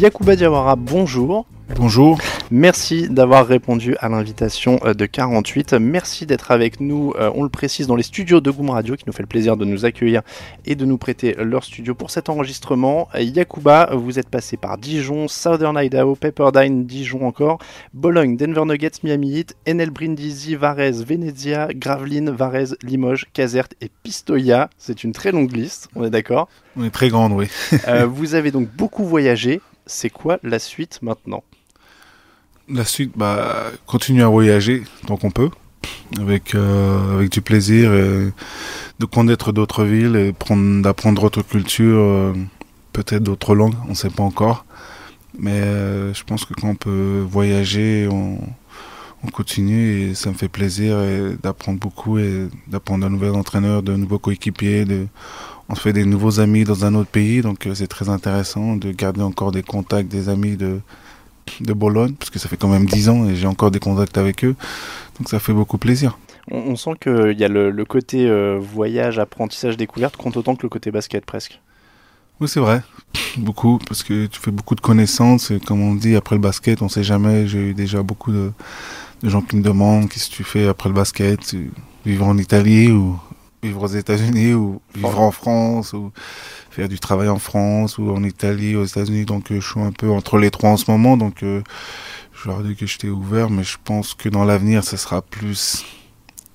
Yakuba Diawara, bonjour. Bonjour. Merci d'avoir répondu à l'invitation euh, de 48. Merci d'être avec nous, euh, on le précise, dans les studios de Goom Radio, qui nous fait le plaisir de nous accueillir et de nous prêter leur studio pour cet enregistrement. Yakuba, vous êtes passé par Dijon, Southern Idaho, Pepperdine, Dijon encore, Bologne, Denver Nuggets, Miami Heat, Enel Brindisi, Varese, Venezia, Gravelines, Varese, Limoges, Caserte et Pistoia. C'est une très longue liste, on est d'accord? On est très grande, oui. Euh, vous avez donc beaucoup voyagé. C'est quoi la suite maintenant? La suite, bah, continuer à voyager tant qu'on peut, avec, euh, du plaisir, de connaître d'autres villes et prendre, d'apprendre d'autres cultures, euh, peut-être d'autres langues, on ne sait pas encore. Mais euh, je pense que quand on peut voyager, on, on continue et ça me fait plaisir d'apprendre beaucoup et d'apprendre de nouveaux entraîneurs, de nouveaux coéquipiers, de, on se fait des nouveaux amis dans un autre pays, donc euh, c'est très intéressant de garder encore des contacts, des amis de, de Bologne, parce que ça fait quand même 10 ans et j'ai encore des contacts avec eux, donc ça fait beaucoup plaisir. On, on sent qu'il y a le, le côté euh, voyage, apprentissage, découverte compte autant que le côté basket presque. Oui, c'est vrai, beaucoup, parce que tu fais beaucoup de connaissances, et comme on dit, après le basket, on sait jamais, j'ai eu déjà beaucoup de, de gens qui me demandent qu'est-ce que tu fais après le basket, vivre en Italie ou vivre aux États-Unis ou vivre en France ou faire du travail en France ou en Italie, aux États-Unis. Donc euh, je suis un peu entre les trois en ce moment. Donc euh, je leur ai dit que j'étais ouvert, mais je pense que dans l'avenir, ce sera plus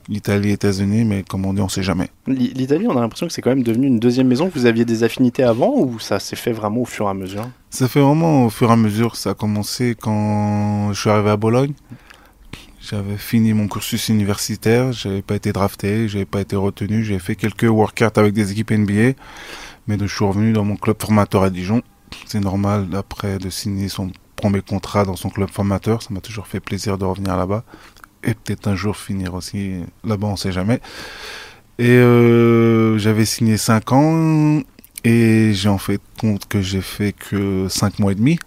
l'Italie, États-Unis, mais comme on dit, on sait jamais. L'Italie, on a l'impression que c'est quand même devenu une deuxième maison. Vous aviez des affinités avant ou ça s'est fait vraiment au fur et à mesure? Ça fait vraiment au fur et à mesure. Ça a commencé quand je suis arrivé à Bologne. J'avais fini mon cursus universitaire, j'avais pas été drafté, j'avais pas été retenu, j'ai fait quelques workouts avec des équipes NBA, mais je suis revenu dans mon club formateur à Dijon. C'est normal après de signer son premier contrat dans son club formateur, ça m'a toujours fait plaisir de revenir là-bas et peut-être un jour finir aussi là-bas, on sait jamais. Et euh, j'avais signé 5 ans et j'ai en fait compte que j'ai fait que 5 mois et demi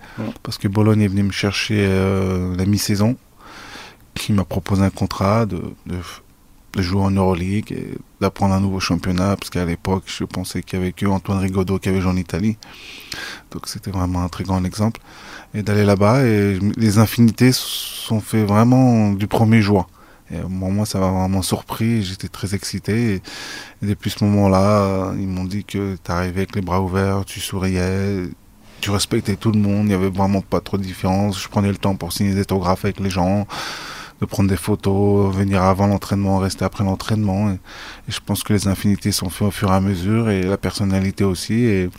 parce que Bologne est venu me chercher euh, la mi-saison qui m'a proposé un contrat de, de, jouer en Euroleague et d'apprendre un nouveau championnat, parce qu'à l'époque, je pensais qu'il y avait que Antoine Rigaudot qui avait joué en Italie. Donc c'était vraiment un très grand exemple. Et d'aller là-bas, et les infinités sont fait vraiment du premier jour. Et moi, ça m'a vraiment surpris, j'étais très excité. Et, et depuis ce moment-là, ils m'ont dit que tu arrivais avec les bras ouverts, tu souriais, tu respectais tout le monde, il n'y avait vraiment pas trop de différence. Je prenais le temps pour signer des autographes avec les gens de prendre des photos, venir avant l'entraînement, rester après l'entraînement. Et, je pense que les infinités sont faites au fur et à mesure et la personnalité aussi. Et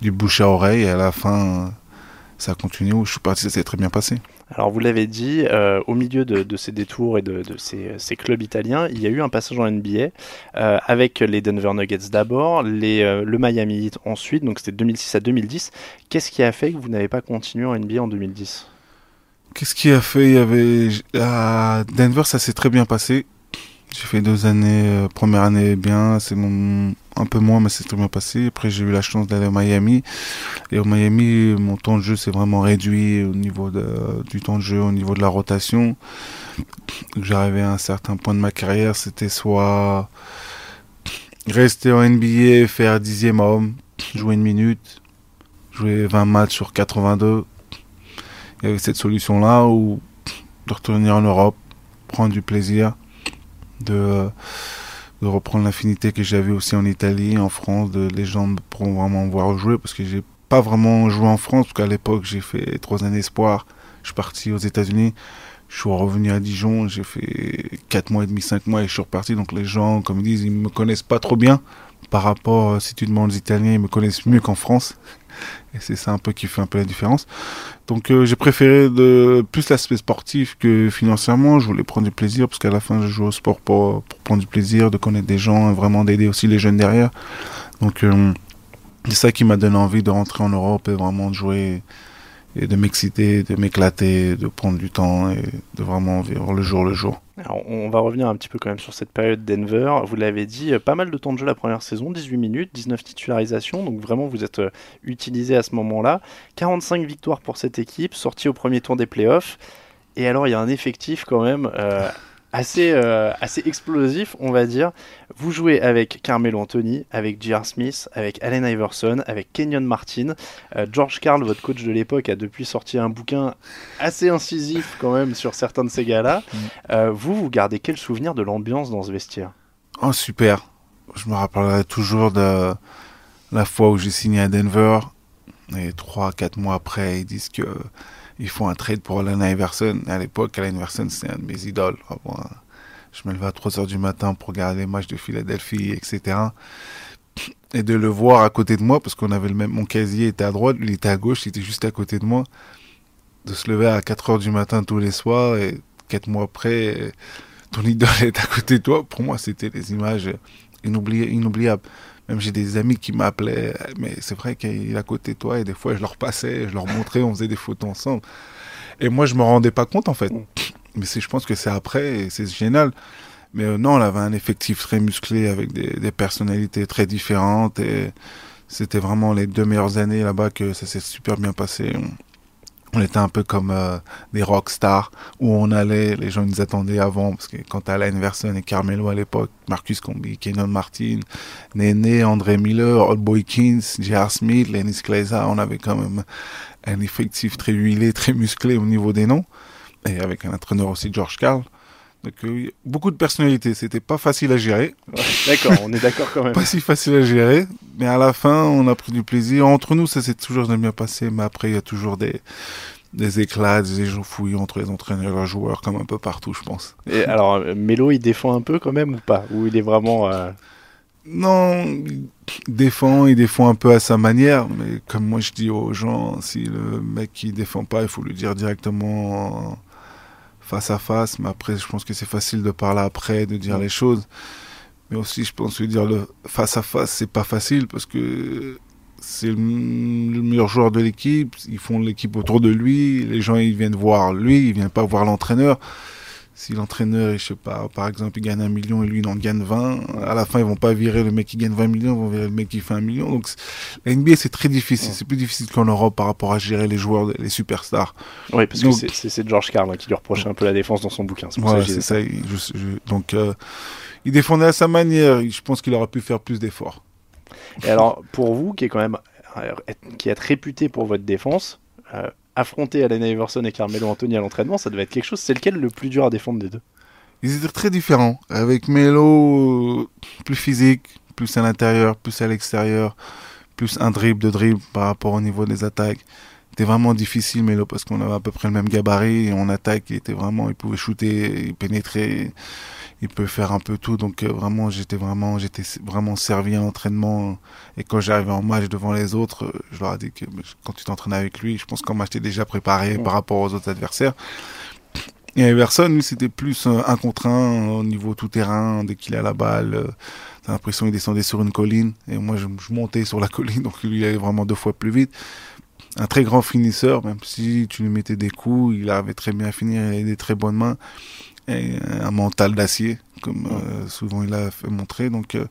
du bouche à oreille, et à la fin, ça a continué. Où je suis parti, ça s'est très bien passé. Alors vous l'avez dit, euh, au milieu de, ces détours et de, ces, clubs italiens, il y a eu un passage en NBA euh, avec les Denver Nuggets d'abord, euh, le Miami Heat ensuite, donc c'était 2006 à 2010. Qu'est-ce qui a fait que vous n'avez pas continué en NBA en 2010 Qu'est-ce qui a fait? Il y avait à Denver, ça s'est très bien passé. J'ai fait deux années, euh, première année bien, c'est mon un peu moins, mais c'est très bien passé. Après, j'ai eu la chance d'aller à Miami. Et au Miami, mon temps de jeu s'est vraiment réduit au niveau du temps de jeu, au niveau de la rotation. J'arrivais à un certain point de ma carrière, c'était soit rester en NBA, faire dixième homme, jouer une minute, jouer 20 matchs sur 82. Il y avait cette solution-là ou de retourner en Europe, prendre du plaisir, de, de reprendre l'infinité que j'avais aussi en Italie, en France, de les gens me pourront vraiment me voir jouer parce que j'ai pas vraiment joué en France parce qu'à l'époque j'ai fait trois années espoir, je suis parti aux États-Unis, je suis revenu à Dijon, j'ai fait 4 mois et demi, 5 mois et je suis reparti. Donc les gens, comme ils disent, ils me connaissent pas trop bien. Par rapport, si tu demandes aux Italiens, ils me connaissent mieux qu'en France. Et c'est ça un peu qui fait un peu la différence. Donc euh, j'ai préféré de plus l'aspect sportif que financièrement. Je voulais prendre du plaisir parce qu'à la fin je joue au sport pour, prendre du plaisir, de connaître des gens vraiment d'aider aussi les jeunes derrière. Donc euh, c'est ça qui m'a donné envie de rentrer en Europe et vraiment de jouer et de m'exciter, de m'éclater, de prendre du temps et de vraiment vivre le jour le jour. Alors, on va revenir un petit peu quand même sur cette période Denver. Vous l'avez dit, euh, pas mal de temps de jeu la première saison, 18 minutes, 19 titularisations, donc vraiment vous êtes euh, utilisé à ce moment-là. 45 victoires pour cette équipe, sortie au premier tour des playoffs. Et alors, il y a un effectif quand même euh, assez, assez explosif, on va dire. Vous jouez avec Carmelo Anthony, avec J.R. Smith, avec Allen Iverson, avec Kenyon Martin. Euh, George Carl, votre coach de l'époque, a depuis sorti un bouquin assez incisif quand même sur certains de ces gars-là. Mm. Euh, vous, vous gardez quel souvenir de l'ambiance dans ce vestiaire? Oh, super. Je me rappellerai toujours de la fois où j'ai signé à Denver. Et trois, quatre mois après, ils disent que ils font un trade pour Allen Iverson. À l'époque, Allen Iverson, c'est un de mes idoles. Je me levais à 3 heures du matin pour regarder les matchs de Philadelphie, etc. Et de le voir à côté de moi, parce qu'on avait le même, mon casier était à droite, lui était à gauche, il était juste à côté de moi. De se lever à 4 heures du matin tous les soirs et 4 mois après, ton idole est à côté de toi. Pour moi, c'était des images inoubliables. Même j'ai des amis qui m'appelaient, mais c'est vrai qu'il est à côté de toi et des fois je leur passais, je leur montrais, on faisait des photos ensemble. Et moi je me rendais pas compte en fait. Mais je pense que c'est après et c'est génial. Mais euh, non, on avait un effectif très musclé avec des, personnalités très différentes et c'était vraiment les deux meilleures années là-bas que ça s'est super bien passé on était un peu comme euh, des rock stars où on allait, les gens nous attendaient avant parce que quand à Alain Verson et Carmelo à l'époque, Marcus Combi, Kenon Martin, Néné, André Miller, Old Boy Kings, J.R. Smith, Lenny Skleiza, on avait quand même un effectif très huilé, très musclé au niveau des noms et avec un entraîneur aussi George Carl. Donc euh, beaucoup de personnalités, c'était pas facile à gérer. d'accord, on est d'accord quand même. pas si facile à gérer, mais à la fin, on a pris du plaisir. Entre nous, ça s'est toujours bien passé, mais après, il y a toujours des, des éclats, des échauffouilles entre les entraîneurs et les joueurs, comme un peu partout, je pense. Et alors, Melo, il défend un peu quand même ou pas? Ou il est vraiment. Euh, non, il défend, il défend un peu à sa manière, mais comme moi je dis aux gens, si le mec qui défend pas, il faut lui dire directement face à face, mais après, je pense que c'est facile de parler après, de dire les choses. Mais aussi, je pense que dire le face à face, c'est pas facile parce que c'est le, meilleur joueur de l'équipe. Ils font l'équipe autour de lui. Les gens, ils viennent voir lui, ils viennent pas voir l'entraîneur. Si l'entraîneur, je sais pas, par exemple, il gagne un million et lui, il en gagne 20, à la fin, ils vont pas virer le mec qui gagne 20 millions, ils vont virer le mec qui fait un million. Donc, la NBA, c'est très difficile. C'est plus difficile qu'en Europe par rapport à gérer les joueurs, les superstars. Oui, parce que c'est George Carl hein, qui lui reprochait un peu la défense dans son bouquin. c'est ça. donc, euh, il défendait à sa manière. Je pense qu'il aurait pu faire plus d'efforts. Et alors, pour vous, qui est quand même euh, qui êtes réputé pour votre défense, euh, affronter Allen Iverson et Carmelo Anthony à l'entraînement, ça devait être quelque chose. C'est lequel le plus dur à défendre des deux? Ils étaient très différents. Avec Melo, euh, plus physique, plus à l'intérieur, plus à l'extérieur, plus un dribble de dribble par rapport au niveau des attaques. C'était vraiment difficile, Melo, parce qu'on avait à peu près le même gabarit et on attaque. Il était vraiment, il pouvait shooter, il pénétrer, il peut faire un peu tout. Donc euh, vraiment, j'étais vraiment, j'étais vraiment servi à l'entraînement. Et quand j'arrivais en match devant les autres, je leur ai dit que quand tu t'entraînes avec lui, je pense qu'en match, t'es déjà préparé par rapport aux autres adversaires. Et Everson, lui, c'était plus un contre un au niveau tout terrain, dès qu'il a la balle. Euh, t'as l'impression qu'il descendait sur une colline. Et moi, je, je, montais sur la colline, donc lui, il allait vraiment deux fois plus vite un très grand finisseur, même si tu lui mettais des coups, il avait très bien fini, il avait des très bonnes mains et un mental d'acier, comme euh, souvent il a fait montrer. Donc euh,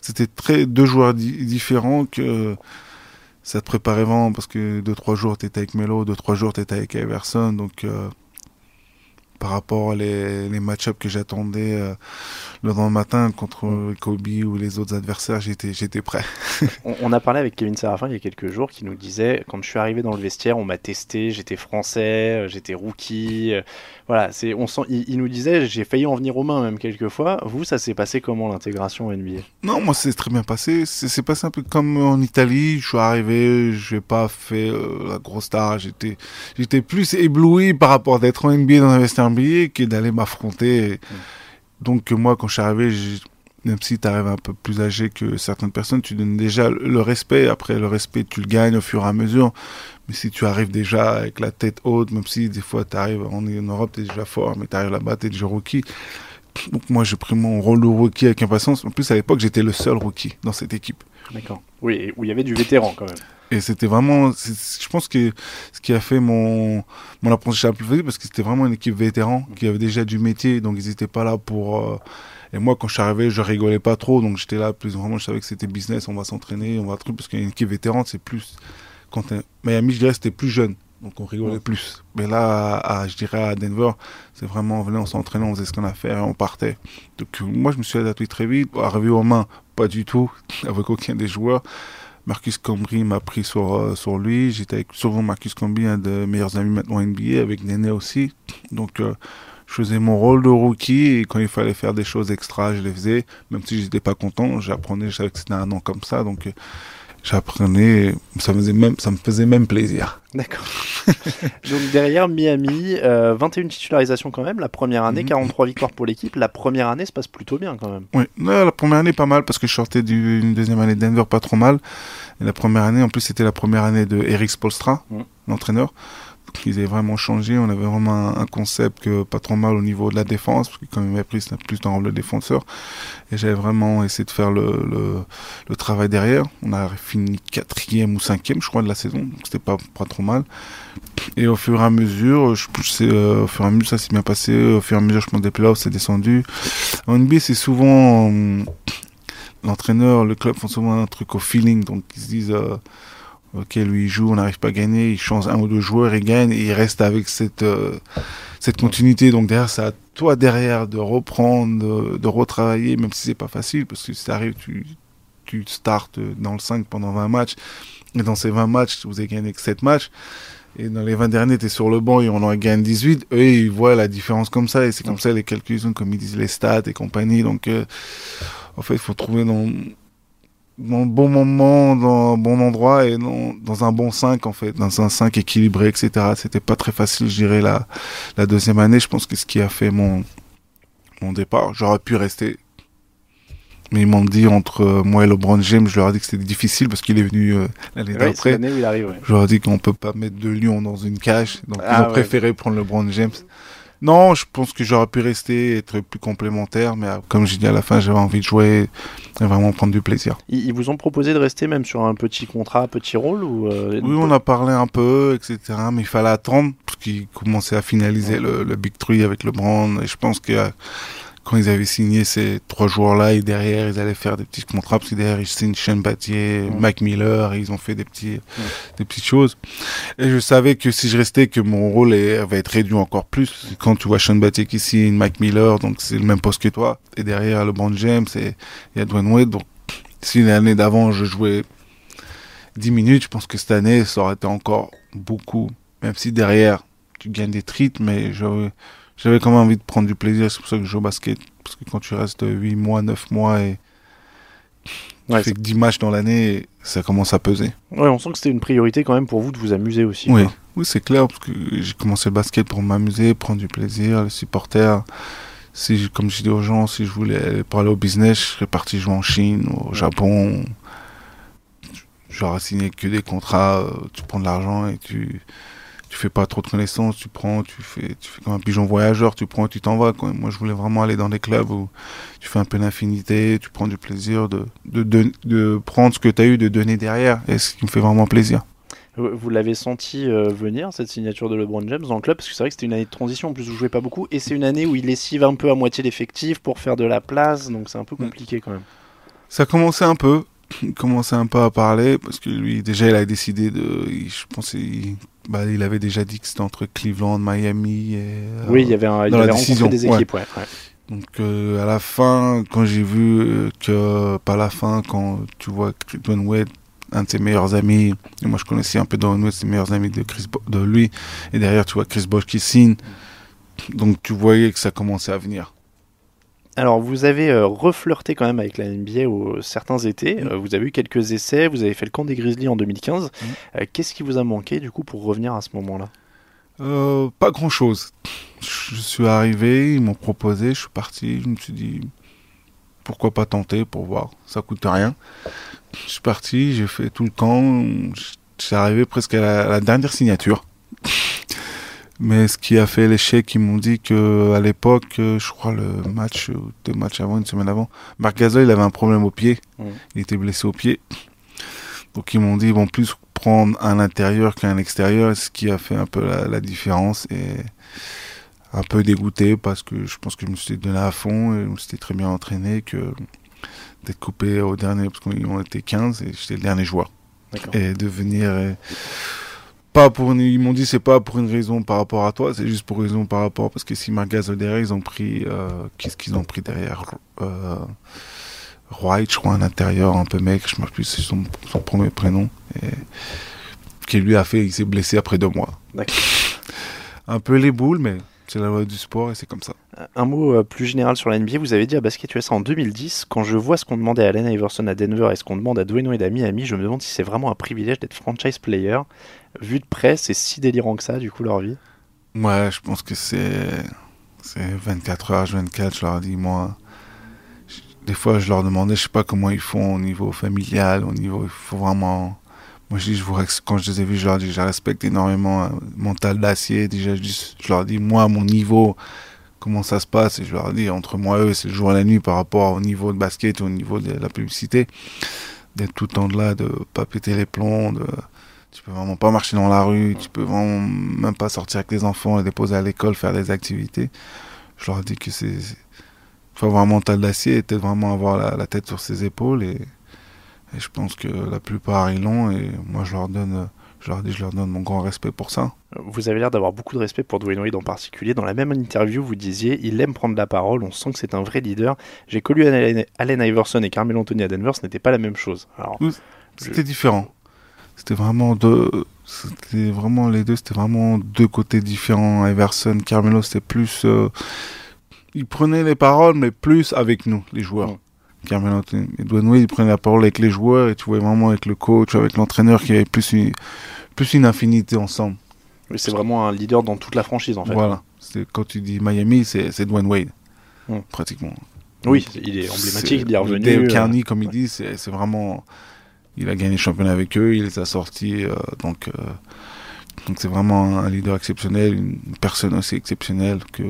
c'était très deux joueurs différents que ça te préparait vraiment parce que deux trois jours tu étais avec Melo, deux trois jours tu étais avec Everson, donc euh, par rapport les, les match-ups que j'attendais euh, le lendemain matin contre Kobe ou les autres adversaires, j'étais, j'étais prêt. on, a parlé avec Kevin Serafin il y a quelques jours qui nous disait quand je suis arrivé dans le vestiaire, on m'a testé, j'étais français, euh, j'étais rookie. Euh, voilà, c'est, on sent, il, nous disait j'ai failli en venir aux mains même quelques fois. Vous, ça s'est passé comment l'intégration au NBA Non, moi c'est très bien passé. C'est, passé un peu comme en Italie. Je suis arrivé, je n'ai pas fait la grosse star. J'étais, j'étais plus ébloui par rapport d'être en NBA dans un vestiaire NBA que d'aller m'affronter. Donc moi, quand je suis arrivé, même si tu arrives un peu plus âgé que certaines personnes, tu donnes déjà le respect. Après, le respect, tu le gagnes au fur et à mesure. Mais si tu arrives déjà avec la tête haute, même si des fois tu arrives, on est en Europe, tu es déjà fort, mais tu arrives là-bas, tu es déjà rookie. Donc moi, j'ai pris mon rôle de rookie avec impatience. En plus, à l'époque, j'étais le seul rookie dans cette équipe. D'accord. Oui, où il y avait du vétéran quand même. Et c'était vraiment, je pense que ce qui a fait mon, mon apprentissage plus facile, parce que c'était vraiment une équipe vétéran qui avait déjà du métier, donc ils n'étaient pas là pour. Euh, et moi, quand je suis arrivé, je rigolais pas trop, donc j'étais là plus vraiment, je savais que c'était business, on va s'entraîner, on va truc, parce qu'une équipe vétéran, c'est plus. Quand Miami, je dirais, c'était plus jeune, donc on rigolait plus. Mais là, à, je dirais à Denver, c'est vraiment, on venait, on s'entraînait, on faisait ce qu'on a fait et on partait. Donc moi, je me suis adapté très vite. Arrivé aux mains, pas du tout, avec aucun des joueurs. Marcus Cambry m'a pris sur, euh, sur lui. J'étais avec souvent Marcus Cambry, un des meilleurs amis maintenant NBA, avec Néné aussi. Donc, euh, je faisais mon rôle de rookie et quand il fallait faire des choses extra, je les faisais. Même si j'étais pas content, j'apprenais, je savais que c'était un an comme ça. Donc, euh, j'apprenais, ça, faisait même, ça me faisait même plaisir. D'accord. Donc derrière Miami, 21 titularisations quand même, la première année, 43 mhm. victoires pour l'équipe, la première année se passe plutôt bien quand même. Oui, la première année pas mal parce que je sortais d'une deuxième année de Denver pas trop mal. Et la première année, en plus c'était la première année de Eric Spolstra, mhm. l'entraîneur qu'ils avaient vraiment changé. On avait vraiment un, concept que pas trop mal au niveau de la défense, parce que quand même pris, plus dans le défenseur. Et j'avais vraiment essayé de faire le, travail derrière. On a fini quatrième ou cinquième, je crois, de la saison, donc c'était pas, pas trop mal. Et au fur et à mesure, je, poussais, euh, au fur et à mesure, ça s'est bien passé. Au fur et à mesure, je pense des playoffs, c'est descendu. En NBA, c'est souvent euh, l'entraîneur, le club font souvent un truc au feeling, donc ils se disent. Euh, Ok, lui il joue, on n'arrive pas à gagner, il change un ou deux joueurs, il gagne, et il reste avec cette euh, cette continuité. Donc derrière, c'est à toi derrière de reprendre, de, retravailler, même si c'est pas facile, parce que si t'arrives, tu tu startes dans le 5 pendant 20 matchs, et dans ces 20 matchs, vous avez gagné que 7 matchs. Et dans les 20 derniers, tu es sur le banc et on en gagne 18. Eux, ils voient la différence comme ça. Et c'est comme ça les calculs, comme ils disent les stats et compagnie. Donc, euh, en fait, il faut trouver dans, dans le bon moment, dans un bon endroit et dans, dans un bon 5 en fait, dans un 5 équilibré, etc. C'était pas très facile, je dirais, la, la deuxième année. Je pense que ce qui a fait mon, mon départ, j'aurais pu rester. Mais ils m'ont dit entre moi et LeBron James, je leur ai dit que c'était difficile parce qu'il est venu euh, l'année d'après. Je leur ai dit qu'on peut pas mettre deux lions dans une cage, donc ils ah ont préféré prendre LeBron James. Non, je pense que j'aurais pu rester, être plus complémentaire, mais euh, comme j'ai dit à la fin, j'avais envie de jouer et vraiment prendre du plaisir. Ils vous ont proposé de rester même sur un petit contrat, petit rôle ou euh, Oui, on a parlé un peu, etc. Mais il fallait attendre parce qu'ils commençaient à finaliser le, le, Big Three avec le Brand. Et je pense que quand ils avaient signé ces trois joueurs-là, et derrière, ils allaient faire des petits contrats, parce que derrière, ils signent Shane Battier, Mac Miller, et ils ont fait des, petits, des petites choses. Et je savais que si je restais, que mon rôle va être réduit encore plus. Quand tu vois Shane Battier qui signe Mac Miller, donc c'est le même poste que toi, et derrière, le Brand James, et il y a Dwayne Wade, donc si l'année d'avant, je jouais 10 minutes, je pense que cette année, ça aurait été encore beaucoup. Même si derrière, tu gagnes des trites, mais je j'avais quand même envie de prendre du plaisir, c'est pour ça que je joue au basket. Parce que quand tu restes 8 mois, 9 mois et tu fais que 10 matchs dans l'année, ça commence à peser. Ouais, on sent que c'était une priorité quand même pour vous de vous amuser aussi. Oui, oui c'est clair, parce que j'ai commencé le basket pour m'amuser, prendre du plaisir, les supporters. Si, comme je dis aux gens, si je voulais parler au business, je serais parti jouer en Chine, au Japon. J'aurais signé que des contrats, euh, tu prends de l'argent et tu tu fais pas trop de connaissances, tu prends, tu fais, tu fais comme un pigeon voyageur, tu prends, tu t'en vas. Quoi. Moi, je voulais vraiment aller dans des clubs où tu fais un peu d'infinité, tu prends du plaisir de, de, de, de prendre ce que tu as eu, de donner derrière, et ce qui me fait vraiment plaisir. Vous l'avez senti euh, venir, cette signature de LeBron James dans le club? Parce que c'est vrai que c'était une année de transition, en plus vous jouez pas beaucoup, et c'est une année où il lessive un peu à moitié l'effectif pour faire de la place, donc c'est un peu compliqué quand même. Ça a commencé un peu, il commençait un peu à parler, parce que lui, déjà, il a décidé de... Je pense bah, il avait déjà dit que c'était entre Cleveland, Miami. Et, oui, il y avait, un, il avait rencontré des équipes, ouais. Donc euh, à la fin, quand j'ai vu euh, que, pas la fin, quand tu vois Don Wade, un de ses meilleurs amis, et moi je connaissais un peu Don Wade, ses meilleurs amis de, Chris de lui, et derrière tu vois Chris Bosh qui signe, donc tu voyais que ça commençait à venir. Alors, vous avez euh, reflirté quand même avec la NBA au, certains étés. Mm. Euh, vous avez eu quelques essais. Vous avez fait le camp des Grizzlies en 2015. Mm. Euh, qu'est-ce qui vous a manqué du coup pour revenir à ce moment-là? Euh, Pas grand-chose. Je suis arrivé, ils m'ont proposé, je suis parti, je me suis dit pourquoi pas tenter pour voir, ça coûte rien. Je suis parti, j'ai fait tout le camp, je suis arrivé presque à la, dernière signature. Mais ce qui a fait l'échec, ils m'ont dit que à l'époque, je crois le match, deux matchs avant, une semaine avant, Marc Gasol, il avait un problème au pied. Il était blessé au pied. Donc ils m'ont dit, ils vont plus prendre un intérieur qu'un extérieur, ce qui a fait un peu la, la, différence. Et un peu dégoûté parce que je pense que je me suis donné à fond et je me suis très bien entraîné que d'être coupé au dernier, parce qu'on était 15 et j'étais le dernier joueur. Et de venir. Pas pour ils m'ont dit c'est pas pour une raison par rapport à toi c'est juste pour une raison par rapport parce que si Margaz derrière ils ont pris euh, qu'est-ce qu'ils ont pris derrière euh, White je crois un intérieur un peu mec je me rappelle plus son, son premier prénom et qui lui a fait il s'est blessé après deux mois un peu les boules mais c'est la loi du sport et c'est comme ça. Un mot euh, plus général sur la NBA, vous avez dit à Basket USA en 2010, quand je vois ce qu'on demandait à Allen Iverson à Denver et ce qu'on demande à Dwayne Wade à Miami, je me demande si c'est vraiment un privilège d'être franchise player. Vu de près, c'est si délirant que ça, du coup, leur vie? Ouais, je pense que c'est 24 heures 24, je leur dis, moi, des fois je leur demandais, je sais pas comment ils font au niveau familial, au niveau, il faut vraiment moi, je dis, je vous, quand je les ai vus, je leur dis, je respecte énormément euh, mental d'acier. Déjà, je, je, leur dis, moi, mon niveau, comment ça se passe? Et je leur dis, entre moi et eux, c'est le jour et la nuit par rapport au niveau de basket, au niveau de la publicité. D'être tout le temps de là, de pas péter les plombs, de, tu peux vraiment pas marcher dans la rue, tu peux vraiment même pas sortir avec les enfants et déposer à l'école, faire des activités. Je leur dis que c'est, faut avoir un mental d'acier et peut-être vraiment avoir la, la, tête sur ses épaules et, et je pense que la plupart ils l'ont et moi je leur donne, je leur dis, je leur donne mon grand respect pour ça. Vous avez l'air d'avoir beaucoup de respect pour Dwayne Wade en particulier. Dans la même interview, vous disiez, il aime prendre la parole, on sent que c'est un vrai leader. J'ai connu Allen Iverson et Carmelo Anthony à Denver, ce n'était pas la même chose. Alors, c'était différent. C'était vraiment deux, c'était vraiment les deux, c'était vraiment deux côtés différents. Iverson, Carmelo, c'était plus, euh, il prenait les paroles, mais plus avec nous, les joueurs. Carmelo Anthony. Wade, il prenait la parole avec les joueurs et tu voyais vraiment avec le coach, avec l'entraîneur qui avait plus une, plus une affinité ensemble. Oui, c'est vraiment un leader dans toute la franchise en fait. Voilà. Quand tu dis Miami, c'est Dwayne Wade, pratiquement. Oui, il est emblématique, il est revenu. Dale euh, Carney, comme il dit, c'est vraiment. Il a gagné le championnat avec eux, il les a sortis. Euh, donc, euh, donc c'est vraiment un leader exceptionnel, une personne aussi exceptionnelle que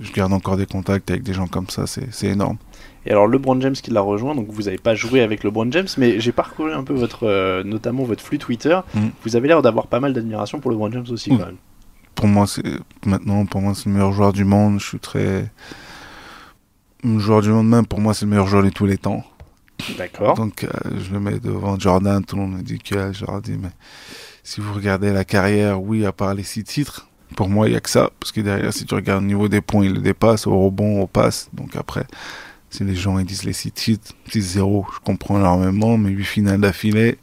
je garde encore des contacts avec des gens comme ça, c'est énorme. Et alors LeBron James qui l'a rejoint, donc vous n'avez pas joué avec LeBron James, mais j'ai parcouru un peu votre, euh, notamment votre flux Twitter. Mm. Vous avez l'air d'avoir pas mal d'admiration pour LeBron James aussi mm. quand même. Pour moi, c'est maintenant, pour moi, c'est le meilleur joueur du monde. Je suis très joueur du monde même. Pour moi, c'est le meilleur joueur de tous les temps. D'accord. Donc euh, je le mets devant Jordan. Tout le monde me dit que dis mais si vous regardez la carrière, oui, à part les six titres, pour moi, il n'y a que ça. Parce que derrière, si tu regardes au niveau des points, il le dépasse, au rebond, au passe. Donc après, si les gens ils disent les 6 titres, 6-0, je comprends énormément, mais 8 finales d'affilée,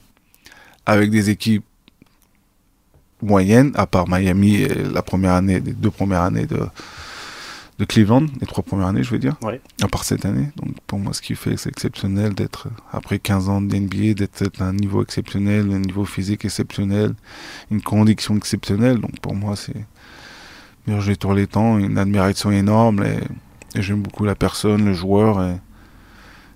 avec des équipes moyennes, à part Miami la première année, les deux premières années de, de Cleveland, les trois premières années, je veux dire, à part cette année. Donc pour moi, ce qu'il fait, c'est exceptionnel d'être, après 15 ans de NBA, d'être à un niveau exceptionnel, un niveau physique exceptionnel, une condition exceptionnelle. Donc pour moi, c'est jeu tous les temps, une admiration énorme. Et, et j'aime beaucoup la personne, le joueur, et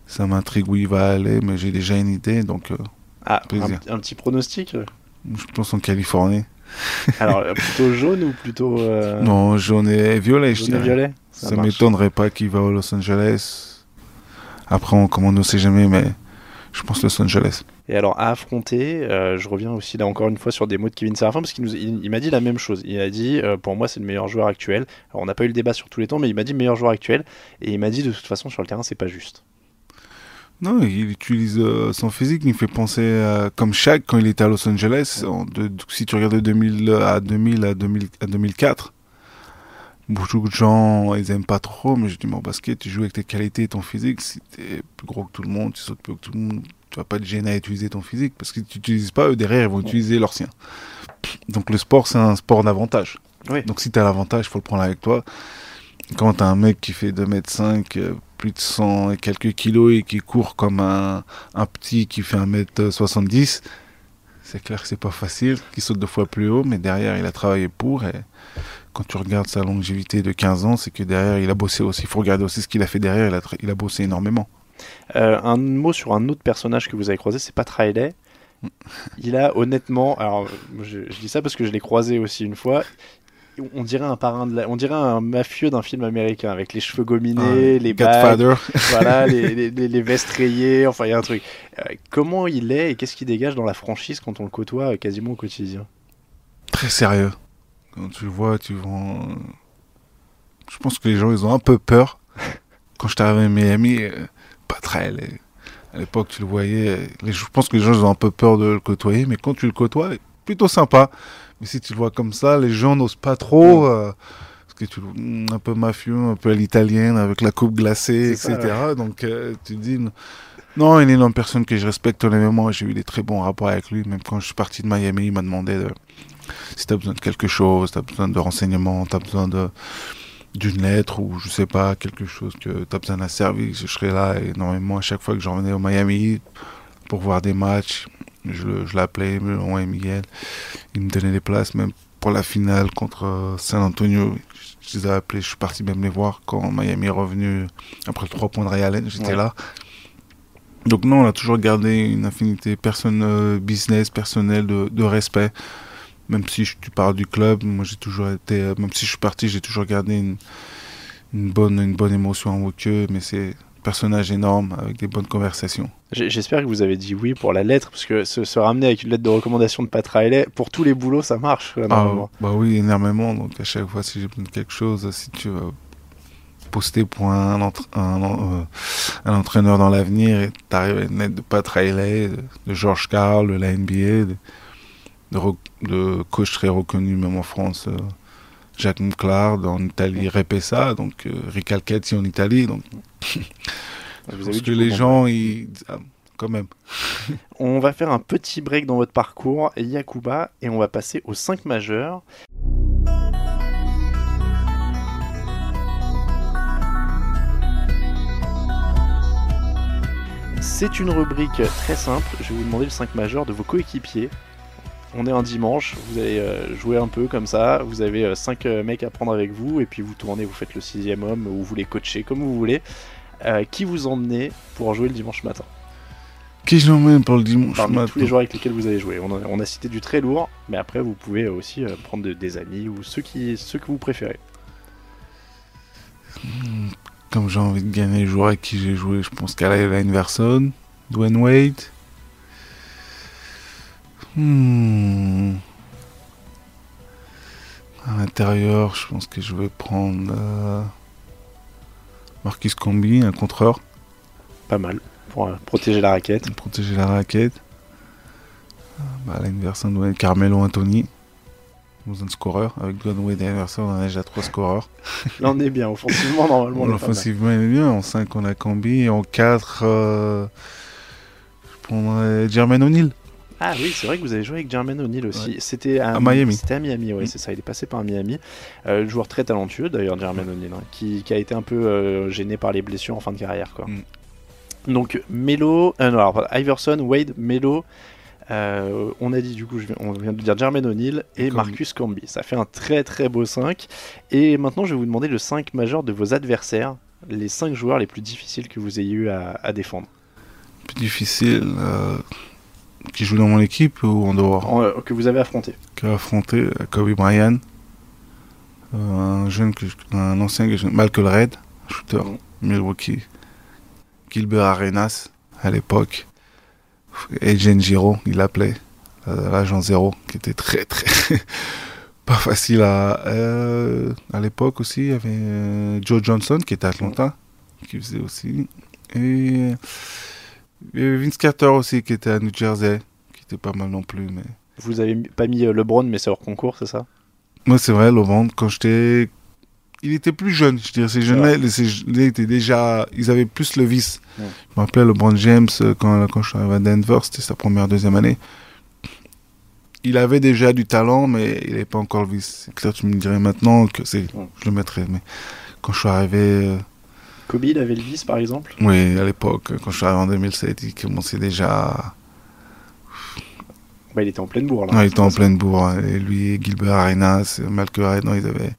ça m'intrigue où il va aller, mais j'ai déjà une idée, donc euh, ah, un, petit pronostic? Je pense en Californie. Alors, plutôt jaune ou plutôt... Euh, non, jaune et violet, je dirais. violet Ça, m'étonnerait pas qu'il va au Los Angeles. Après, on, comme on ne sait jamais, mais je pense Los Angeles. Et alors, à affronter, euh, je reviens aussi là encore une fois sur des mots de Kevin Serafin, parce qu'il il, m'a dit la même chose. Il a dit, euh, pour moi, c'est le meilleur joueur actuel. Alors, on n'a pas eu le débat sur tous les temps, mais il m'a dit meilleur joueur actuel. Et il m'a dit, de toute façon, sur le terrain, c'est pas juste. Non, il utilise euh, son physique, il fait penser comme Shaq quand il était à Los Angeles. si tu regardes de 2000 à 2000 à, 2000, à 2004, beaucoup de gens, ils aiment pas trop, mais je dis, mon basket, tu joues avec tes qualités et ton physique. Si t'es plus gros que tout le monde, tu sautes plus que tout le monde, tu vas pas te gêner à utiliser ton physique parce que tu n'utilises pas, eux derrière, ils vont utiliser leur sien. Donc le sport, c'est un sport d'avantage. Donc si tu as l'avantage, il faut le prendre avec toi. Quand tu as un mec qui fait 2m5, euh, plus de 100 et quelques kilos et qui court comme un, un petit qui fait 1m70, C'est clair que c'est pas facile, qu'il saute deux fois plus haut, mais derrière, il a travaillé pour. Et quand tu regardes sa longévité de 15 ans, c'est que derrière, il a bossé aussi. Il faut regarder aussi ce qu'il a fait derrière. Il a, il a bossé énormément. Euh, un mot sur un autre personnage que vous avez croisé, c'est pas Riley. Il a honnêtement, alors je, je, dis ça parce que je l'ai croisé aussi une fois on dirait un parrain de on dirait un mafieux d'un film américain avec les cheveux gominés, ah, les bagues, voilà, les, les, vestes rayées, enfin il y a un truc. Euh, comment il est et qu'est-ce qu'il dégage dans la franchise quand on le côtoie quasiment au quotidien? Très sérieux. Quand tu le vois, tu vois. Je pense que les gens ils ont un peu peur. quand je suis arrivé à Miami, euh, pas très. À l'époque, tu le voyais. Je pense que les gens ils ont un peu peur de le côtoyer, mais quand tu le côtoies, plutôt sympa. Mais si tu le vois comme ça, les gens n'osent pas trop. Euh, parce que tu le un peu mafieux, un peu à l'italienne, avec la coupe glacée, etc. Donc euh, tu te dis. Non, il est une personne que je respecte énormément. J'ai eu des très bons rapports avec lui. Même quand je suis parti de Miami, il m'a demandé de, si tu as besoin de quelque chose, tu as besoin de renseignements, tu as besoin de d'une lettre ou je sais pas, quelque chose que tu as besoin d'un service, je serai là. Et normalement, à chaque fois que je revenais au Miami pour voir des matchs, je, je l'appelais, Miguel. Il me donnait des places, même pour la finale contre euh, San Antonio. Je les ai appelés, je suis parti même les voir quand Miami est revenu après le 3 points de Ray j'étais là. Donc non, on a toujours gardé une affinité personne, euh, business, personnelle, de, de, respect. Même si tu parles du club, moi j'ai toujours été, euh, même si je suis parti, j'ai toujours gardé une, une, bonne, une bonne émotion avec eux, mais c'est personnage énorme avec des bonnes conversations. J'espère que vous avez dit oui pour la lettre, parce que se, ramener avec une lettre de recommandation de Pat Riley, pour tous les boulots, ça marche. Ah, bah oui, énormément. Donc à chaque fois, si j'ai besoin de quelque chose, si tu veux poster pour un, un, euh, un, entraîneur dans l'avenir et t'arrives à une lettre de Pat Riley, de, George Carl, de la NBA, de, de, coach très reconnu même en France. Euh, Jacques Mouclard en Italie, Repessa, donc euh, Ricalchetti en Italie. Donc, vous parce que les gens, ils... Ah, quand même. on va faire un petit break dans votre parcours, Yakuba, et on va passer aux 5 majeurs. C'est une rubrique très simple. Je vais vous demander le 5 majeur de vos coéquipiers on est un dimanche, vous allez euh, jouer un peu comme ça, vous avez 5 euh, euh, mecs à prendre avec vous, et puis vous tournez, vous faites le sixième homme, ou vous les coachez comme vous voulez. qui vous emmenez pour jouer le dimanche matin? Qui j'emmène pour le dimanche matin? tous les joueurs avec lesquels vous allez jouer. On a, cité du très lourd, mais après vous pouvez aussi prendre des amis ou ceux, qui, ceux que vous préférez. Hmm, comme j'ai envie de gagner les joueurs avec qui j'ai joué, je pense qu'à la Inverson, Dwayne Wade. Hmm. À l'intérieur, je pense que je vais prendre euh, Marcus Combi, un contreur. Pas mal, pour euh, protéger la raquette. Protéger la raquette. Euh, bah, l'inversion doit être Carmelo Anthony. Nous un scoreur. Avec et l'inversion, on a déjà trois scoreurs. Là, on est bien. Offensivement, normalement. offensivement, on est bien. En 5, on a Combi. Et en 4, je prendrais Jermaine O'Neill. Ah oui, c'est vrai que vous avez joué avec Jermaine O'Neal aussi. C'était à, Miami. C'était à Miami, oui, mm. c'est ça. Il est passé par Miami. Euh, joueur très talentueux d'ailleurs, Jermaine O'Neal, hein, qui, a été un peu euh, gêné par les blessures en fin de carrière. Quoi. Mm. Donc Melo, euh, non, alors, Iverson, Wade, Melo. on a dit du coup, on vient de dire Jermaine O'Neal et Marcus Camby. Ça fait un très très beau 5. Et maintenant, je vais vous demander le 5 majeur de vos adversaires, les 5 joueurs les plus difficiles que vous ayez eu à, à défendre. Plus difficile qui joue dans mon équipe ou en dehors euh, Que vous avez affronté. Qui a affronté euh, Kobe Bryant, euh, un jeune, que un ancien que je, Malcolm Red, shooter, Milwaukee, Gilbert Arenas à l'époque, et Giro, il l'appelait, l'agent zéro, qui était très très pas facile à. à l'époque aussi, il y avait Joe Johnson qui était à Atlanta, qui faisait aussi. Et il y avait Vince Carter aussi qui était à New Jersey, qui était pas mal non plus. Mais... Vous avez pas mis euh, LeBron, mais c'est hors concours, c'est ça? Moi, c'est vrai, LeBron, quand j'étais. Il était plus jeune, je dirais. Ces jeunes-là, ils étaient déjà. Ils avaient plus le vice. Je me rappelais LeBron James, euh, quand, quand je suis arrivé à Denver, c'était sa première, deuxième année. Il avait déjà du talent, mais il n'avait pas encore le vice. C'est clair, tu me dirais maintenant que c'est. Je le mettrais, mais quand je suis arrivé. Kobe, il avait le vice, par exemple Oui, à l'époque, quand je suis arrivé en 2007, il commençait déjà. il était en pleine bourre. Là, il était en pleine bourre. Et lui, Gilbert Arenas, Malcolm non, ils avaient.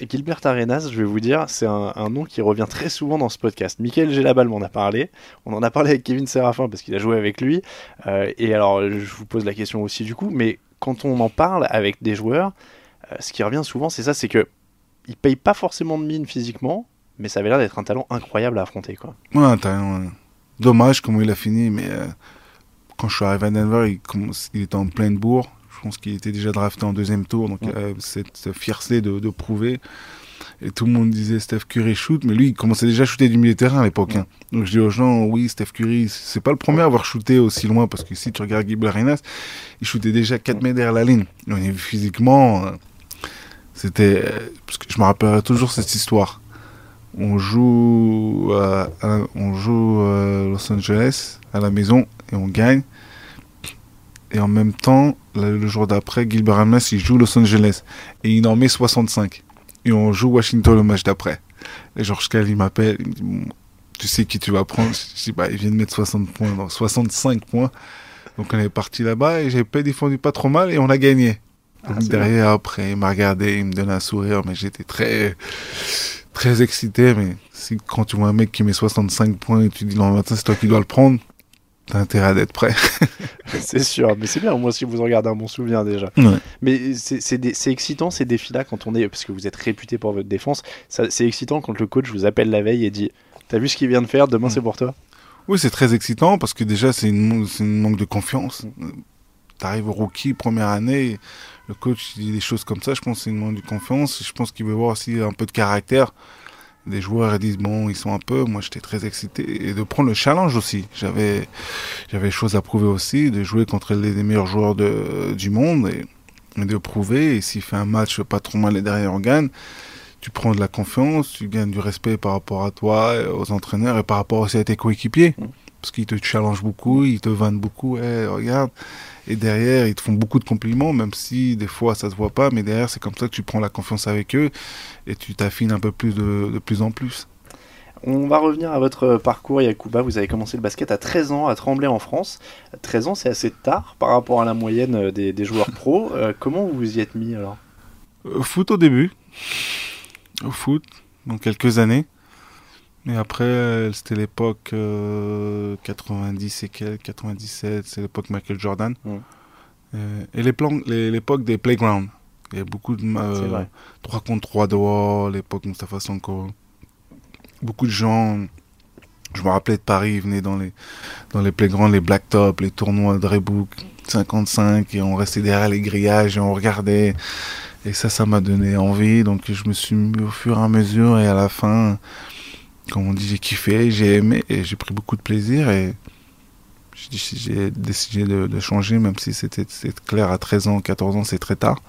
Et Gilbert Arenas, je vais vous dire, c'est un, nom qui revient très souvent dans ce podcast. Michael Gélabal m'en a parlé. On en a parlé avec Kevin Serafin parce qu'il a joué avec lui. Euh, et alors, je vous pose la question aussi du coup, mais quand on en parle avec des joueurs, euh, ce qui revient souvent, c'est ça, c'est que ils payent pas forcément de mine physiquement, mais ça avait l'air d'être un talent incroyable à affronter, quoi. Ouais, un talent. Dommage comment il a fini, mais euh, quand je suis arrivé à Denver, il, il était en pleine bourre. Je pense qu'il était déjà drafté en deuxième tour, donc euh, cette fierté de, de, prouver. Et tout le monde disait Steph Curry shoot, mais lui, il commençait déjà à shooter du milieu de terrain à l'époque. Hein. Donc je dis aux gens, oui, Steph Curry, c'est pas le premier à avoir shooté aussi loin, parce que si tu regardes Gilbert Arenas, il shootait déjà 4 mètres derrière la ligne. Physiquement, euh, c'était. Parce que je me rappellerai toujours cette histoire. On joue, à Los Angeles à la maison et on gagne. Et en même temps, le jour d'après, Gilbert Arenas, il joue Los Angeles. Et il en met 65. Et on joue Washington le match d'après. Et Georges il m'appelle, il me dit, tu sais qui tu vas prendre? Je dis, bah, il vient de mettre 60 points, non, 65 points. Donc on est parti là-bas et j'ai pas défendu pas trop mal et on a gagné. Ah, derrière, après, il m'a regardé, il me donne un sourire, mais j'étais très, très excité. Mais si, quand tu vois un mec qui met 65 points et tu dis, non, maintenant c'est toi qui dois le prendre, t'as intérêt d'être prêt. c'est sûr, mais c'est bien, moi si vous regardez un bon souvenir déjà. Mais c'est excitant ces défis-là quand on est, parce que vous êtes réputé pour votre défense, c'est excitant quand le coach vous appelle la veille et dit T'as vu ce qu'il vient de faire, demain c'est pour toi? Oui, c'est très excitant parce que déjà c'est une, une, manque de confiance. T'arrives au rookie, première année, le coach dit des choses comme ça, je pense que c'est une manque de confiance. Je pense qu'il veut voir aussi un peu de caractère. Des joueurs ils disent bon ils sont un peu moi j'étais très excité. Et de prendre le challenge aussi. J'avais j'avais choses à prouver aussi de jouer contre les, meilleurs joueurs de, du monde et, de prouver. Et s'il fait un match pas trop mal et derrière on gagne. Tu prends de la confiance tu gagnes du respect par rapport à toi aux entraîneurs et par rapport aussi à tes coéquipiers. Mm. parce qu'ils te challengent beaucoup ils te vannent beaucoup. Hey, regarde et derrière, ils te font beaucoup de compliments, même si des fois ça se voit pas, mais derrière, c'est comme ça que tu prends la confiance avec eux et tu t'affines un peu plus de, plus en plus. On va revenir à votre parcours, Yakuba. Vous avez commencé le basket à 13 ans à Tremblay en France. 13 ans, c'est assez tard par rapport à la moyenne des, joueurs pros. Euh, comment vous vous y êtes mis alors? Au Foot au début. Au foot, dans quelques années. Mais après, euh, c'était l'époque 90 euh, et quelques, 97, c'est l'époque Michael Jordan. Euh, et l'époque des playgrounds. Il y a beaucoup de 3 contre 3 dehors, l'époque Mustafa Sonko. Beaucoup de gens, je me rappelais de Paris, ils venaient dans les, dans les playgrounds, les blacktop, les tournois de Rebook 55, et on restait derrière les grillages et on regardait. Et ça, ça m'a donné envie. Donc je me suis mis au fur et à mesure, et à la fin, comme on dit, j'ai kiffé, j'ai aimé et j'ai pris beaucoup de plaisir et j'ai décidé de, changer, même si c'était clair à 13 ans, 14 ans, c'est très tard.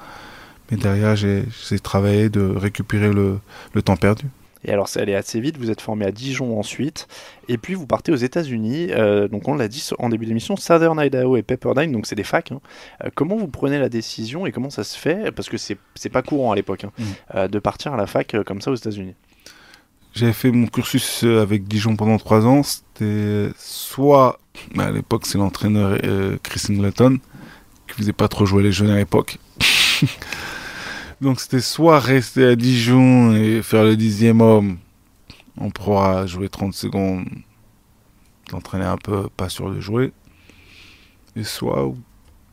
Mais derrière, j'ai travaillé de récupérer le, temps perdu. Et alors, c'est allé assez vite. Vous êtes formé à Dijon ensuite. Et puis, vous partez aux États-Unis. Euh, donc, on l'a dit en début d'émission, Southern Idaho et Pepperdine, donc c'est des facs. Hein. Euh, comment vous prenez la décision et comment ça se fait? Parce que c'est pas courant à l'époque hein, mmh. euh, de partir à la fac comme ça aux États-Unis. J'avais fait mon cursus euh, avec Dijon pendant trois ans. C'était soit, bah, à l'époque, c'est l'entraîneur euh, Chris Ingleton, qui faisait pas trop jouer les jeunes à l'époque. Donc c'était soit rester à Dijon et faire le dixième homme, on pourra jouer 30 secondes, l'entraîner un peu, pas sûr de jouer, et soit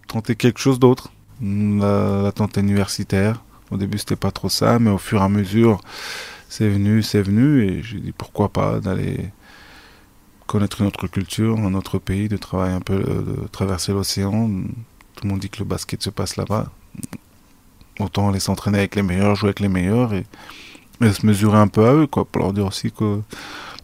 tenter quelque chose d'autre, la, la tente universitaire. Au début c'était pas trop ça, mais au fur et à mesure, c'est venu, c'est venu, et j'ai dit pourquoi pas d'aller connaître une autre culture, un autre pays, de travailler un peu, euh, de traverser l'océan. Tout le monde dit que le basket se passe là-bas. Autant aller s'entraîner avec les meilleurs, jouer avec les meilleurs et, se mesurer un peu à eux, quoi, pour leur dire aussi que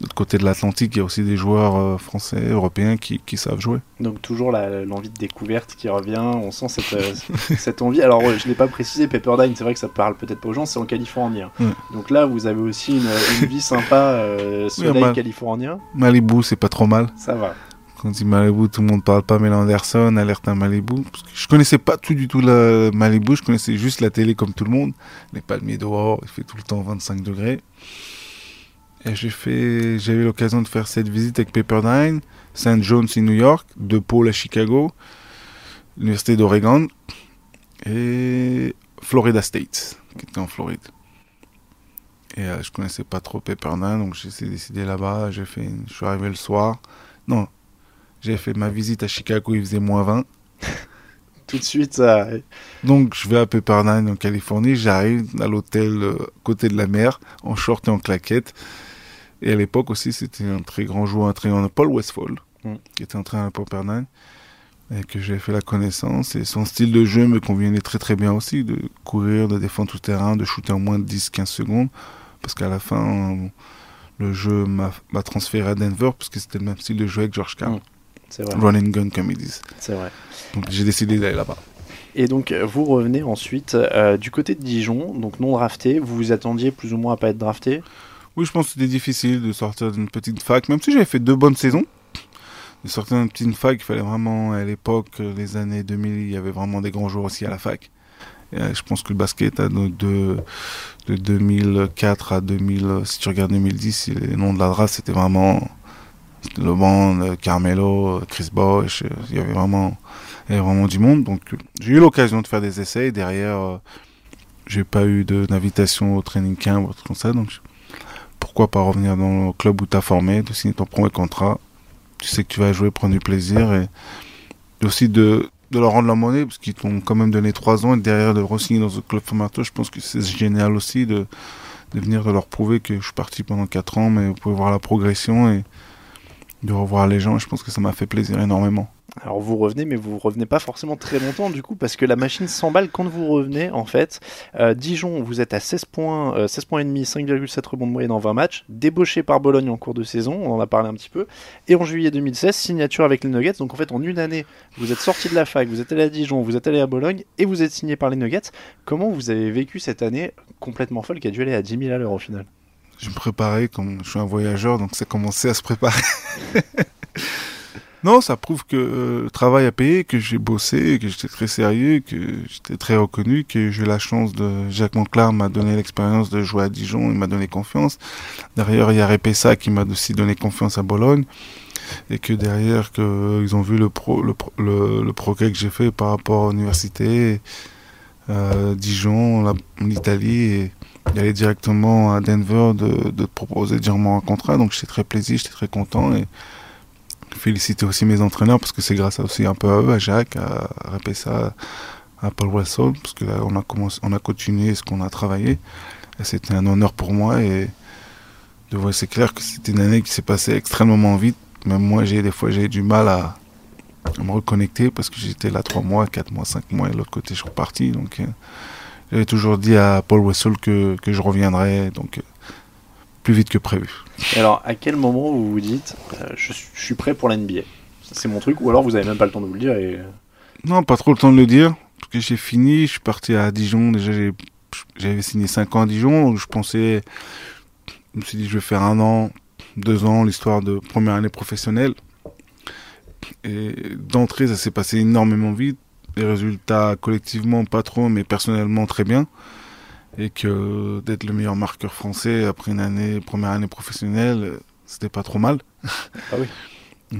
l'autre côté de l'Atlantique, il y a aussi des joueurs euh, français, européens qui, qui, savent jouer. Donc toujours l'envie de découverte qui revient, on sent cette, euh, cette envie. Alors je ne l'ai pas précisé, Pepperdine, c'est vrai que ça parle peut-être pas aux gens, c'est en Californie. Hein. Donc là, vous avez aussi une, vie sympa, euh, soleil californien. Malibu, c'est pas trop mal. Ça va. Quand on dit Malibu, tout le monde parle pas Mel Anderson, alerte à Malibu. Parce que je connaissais pas tout du tout la Malibu, je connaissais juste la télé comme tout le monde. Les palmiers dehors, il fait tout le temps 25 degrés. Et j'ai fait, j'ai eu l'occasion de faire cette visite avec Pepperdine, St. John's in New York, de Paul à Chicago. l'Université d'Oregon et Florida State, qui était en Floride. Et euh, je connaissais pas trop Pepperdine, donc j'ai décidé là-bas. J'ai fait, je suis arrivé le soir. Non, j'ai fait ma visite à Chicago, il faisait moins 20. Tout de suite, ça. Donc je vais à Pepperdine en Californie, j'arrive à l'hôtel euh, côté de la mer, en short et en claquette. Et à l'époque aussi, c'était un très grand joueur, un très grand Paul Westfall, mm. qui était entraîneur à Pepperdine et que j'ai fait la connaissance. Et son style de jeu me convenait très très bien aussi, de courir, de défendre tout terrain, de shooter en moins de 10-15 secondes. Parce qu'à la fin, le jeu m'a transféré à Denver, parce que c'était le même style de jeu avec George Carl. Vrai. Run and gun, comme ils disent. C'est vrai. Donc j'ai décidé d'aller là-bas. Et donc vous revenez ensuite euh, du côté de Dijon, donc non drafté. Vous vous attendiez plus ou moins à pas être drafté? Oui, je pense que c'était difficile de sortir d'une petite fac, même si j'avais fait deux bonnes saisons de sortir d'une petite fac, il fallait vraiment, à l'époque, les années 2000, il y avait vraiment des grands jours aussi à la fac. Euh, je pense que le basket, de, de 2004 à 2000, si tu regardes 2010, les noms de la draft, c'était vraiment Le Band, Carmelo, Chris Bosh, il y avait vraiment, il y avait vraiment du monde. Donc, j'ai eu l'occasion de faire des essais. Derrière, euh, j'ai pas eu d'invitation au training camp ou autre comme ça. Pourquoi pas revenir dans le club où tu as formé, de signer ton premier contrat tu sais que tu vas jouer, prendre du plaisir et, aussi de, leur rendre la monnaie parce qu'ils t'ont quand même donné trois ans et derrière de re-signer dans un club formateur, je pense que c'est génial aussi de, de venir de leur prouver que je suis parti pendant quatre ans, mais vous pouvez voir la progression et de revoir les gens. Je pense que ça m'a fait plaisir énormément. Alors vous revenez, mais vous revenez pas forcément très longtemps du coup, parce que la machine s'emballe quand vous revenez en fait. Euh, Dijon, vous êtes à 16 points, 16 euh, points et demi, 5,7 rebonds de moyenne en 20 matchs, débauché par Bologne en cours de saison, on en a parlé un petit peu. Et en juillet 2016, signature avec les Nuggets. Donc en fait, en une année, vous êtes sorti de la fac, vous êtes allé à Dijon, vous êtes allé à Bologne et vous êtes signé par les Nuggets. Comment vous avez vécu cette année complètement folle qui a dû aller à 10 000 à l'heure au final? Je me préparais comme je suis un voyageur, donc ça commençait à se préparer. Non, ça prouve que euh, le travail a payé, que j'ai bossé, que j'étais très sérieux, que j'étais très reconnu, que j'ai eu la chance de... Jacques Monclar m'a donné l'expérience de jouer à Dijon, il m'a donné confiance. Derrière, il y a Repessa qui m'a aussi donné confiance à Bologne. Et que derrière, que, euh, ils ont vu le, pro, le, le, progrès que j'ai fait par rapport à l'université, euh, Dijon, en Italie, et d'aller directement à Denver, de, de proposer directement un contrat. Donc j'étais très plaisir, j'étais très content. Féliciter aussi mes entraîneurs parce que c'est grâce aussi un peu à eux, à Jacques, à Repessa, à Paul Wessel, parce que là on a commencé, on a continué ce qu'on a travaillé. C'était un honneur pour moi et de voir, c'est clair que c'était une année qui s'est passée extrêmement vite. Même moi, j'ai des fois j'ai du mal à, me reconnecter parce que j'étais là trois mois, quatre mois, cinq mois et de l'autre côté je suis reparti. Donc euh, j'avais toujours dit à Paul Wessel que, que je reviendrais. Donc euh, plus vite que prévu. alors, à quel moment vous vous dites, euh, je, suis prêt pour l'NBA C'est mon truc, ou alors vous avez même pas le temps de vous le dire et... Non, pas trop le temps de le dire, parce que j'ai fini, je suis parti à Dijon, déjà j'avais signé 5 ans à Dijon, donc je pensais, je me suis dit je vais faire un an, deux ans, l'histoire de première année professionnelle. Et d'entrée, ça s'est passé énormément vite. Les résultats collectivement pas trop, mais personnellement très bien et que d'être le meilleur marqueur français après une année, première année professionnelle, c'était pas trop mal. Ah oui.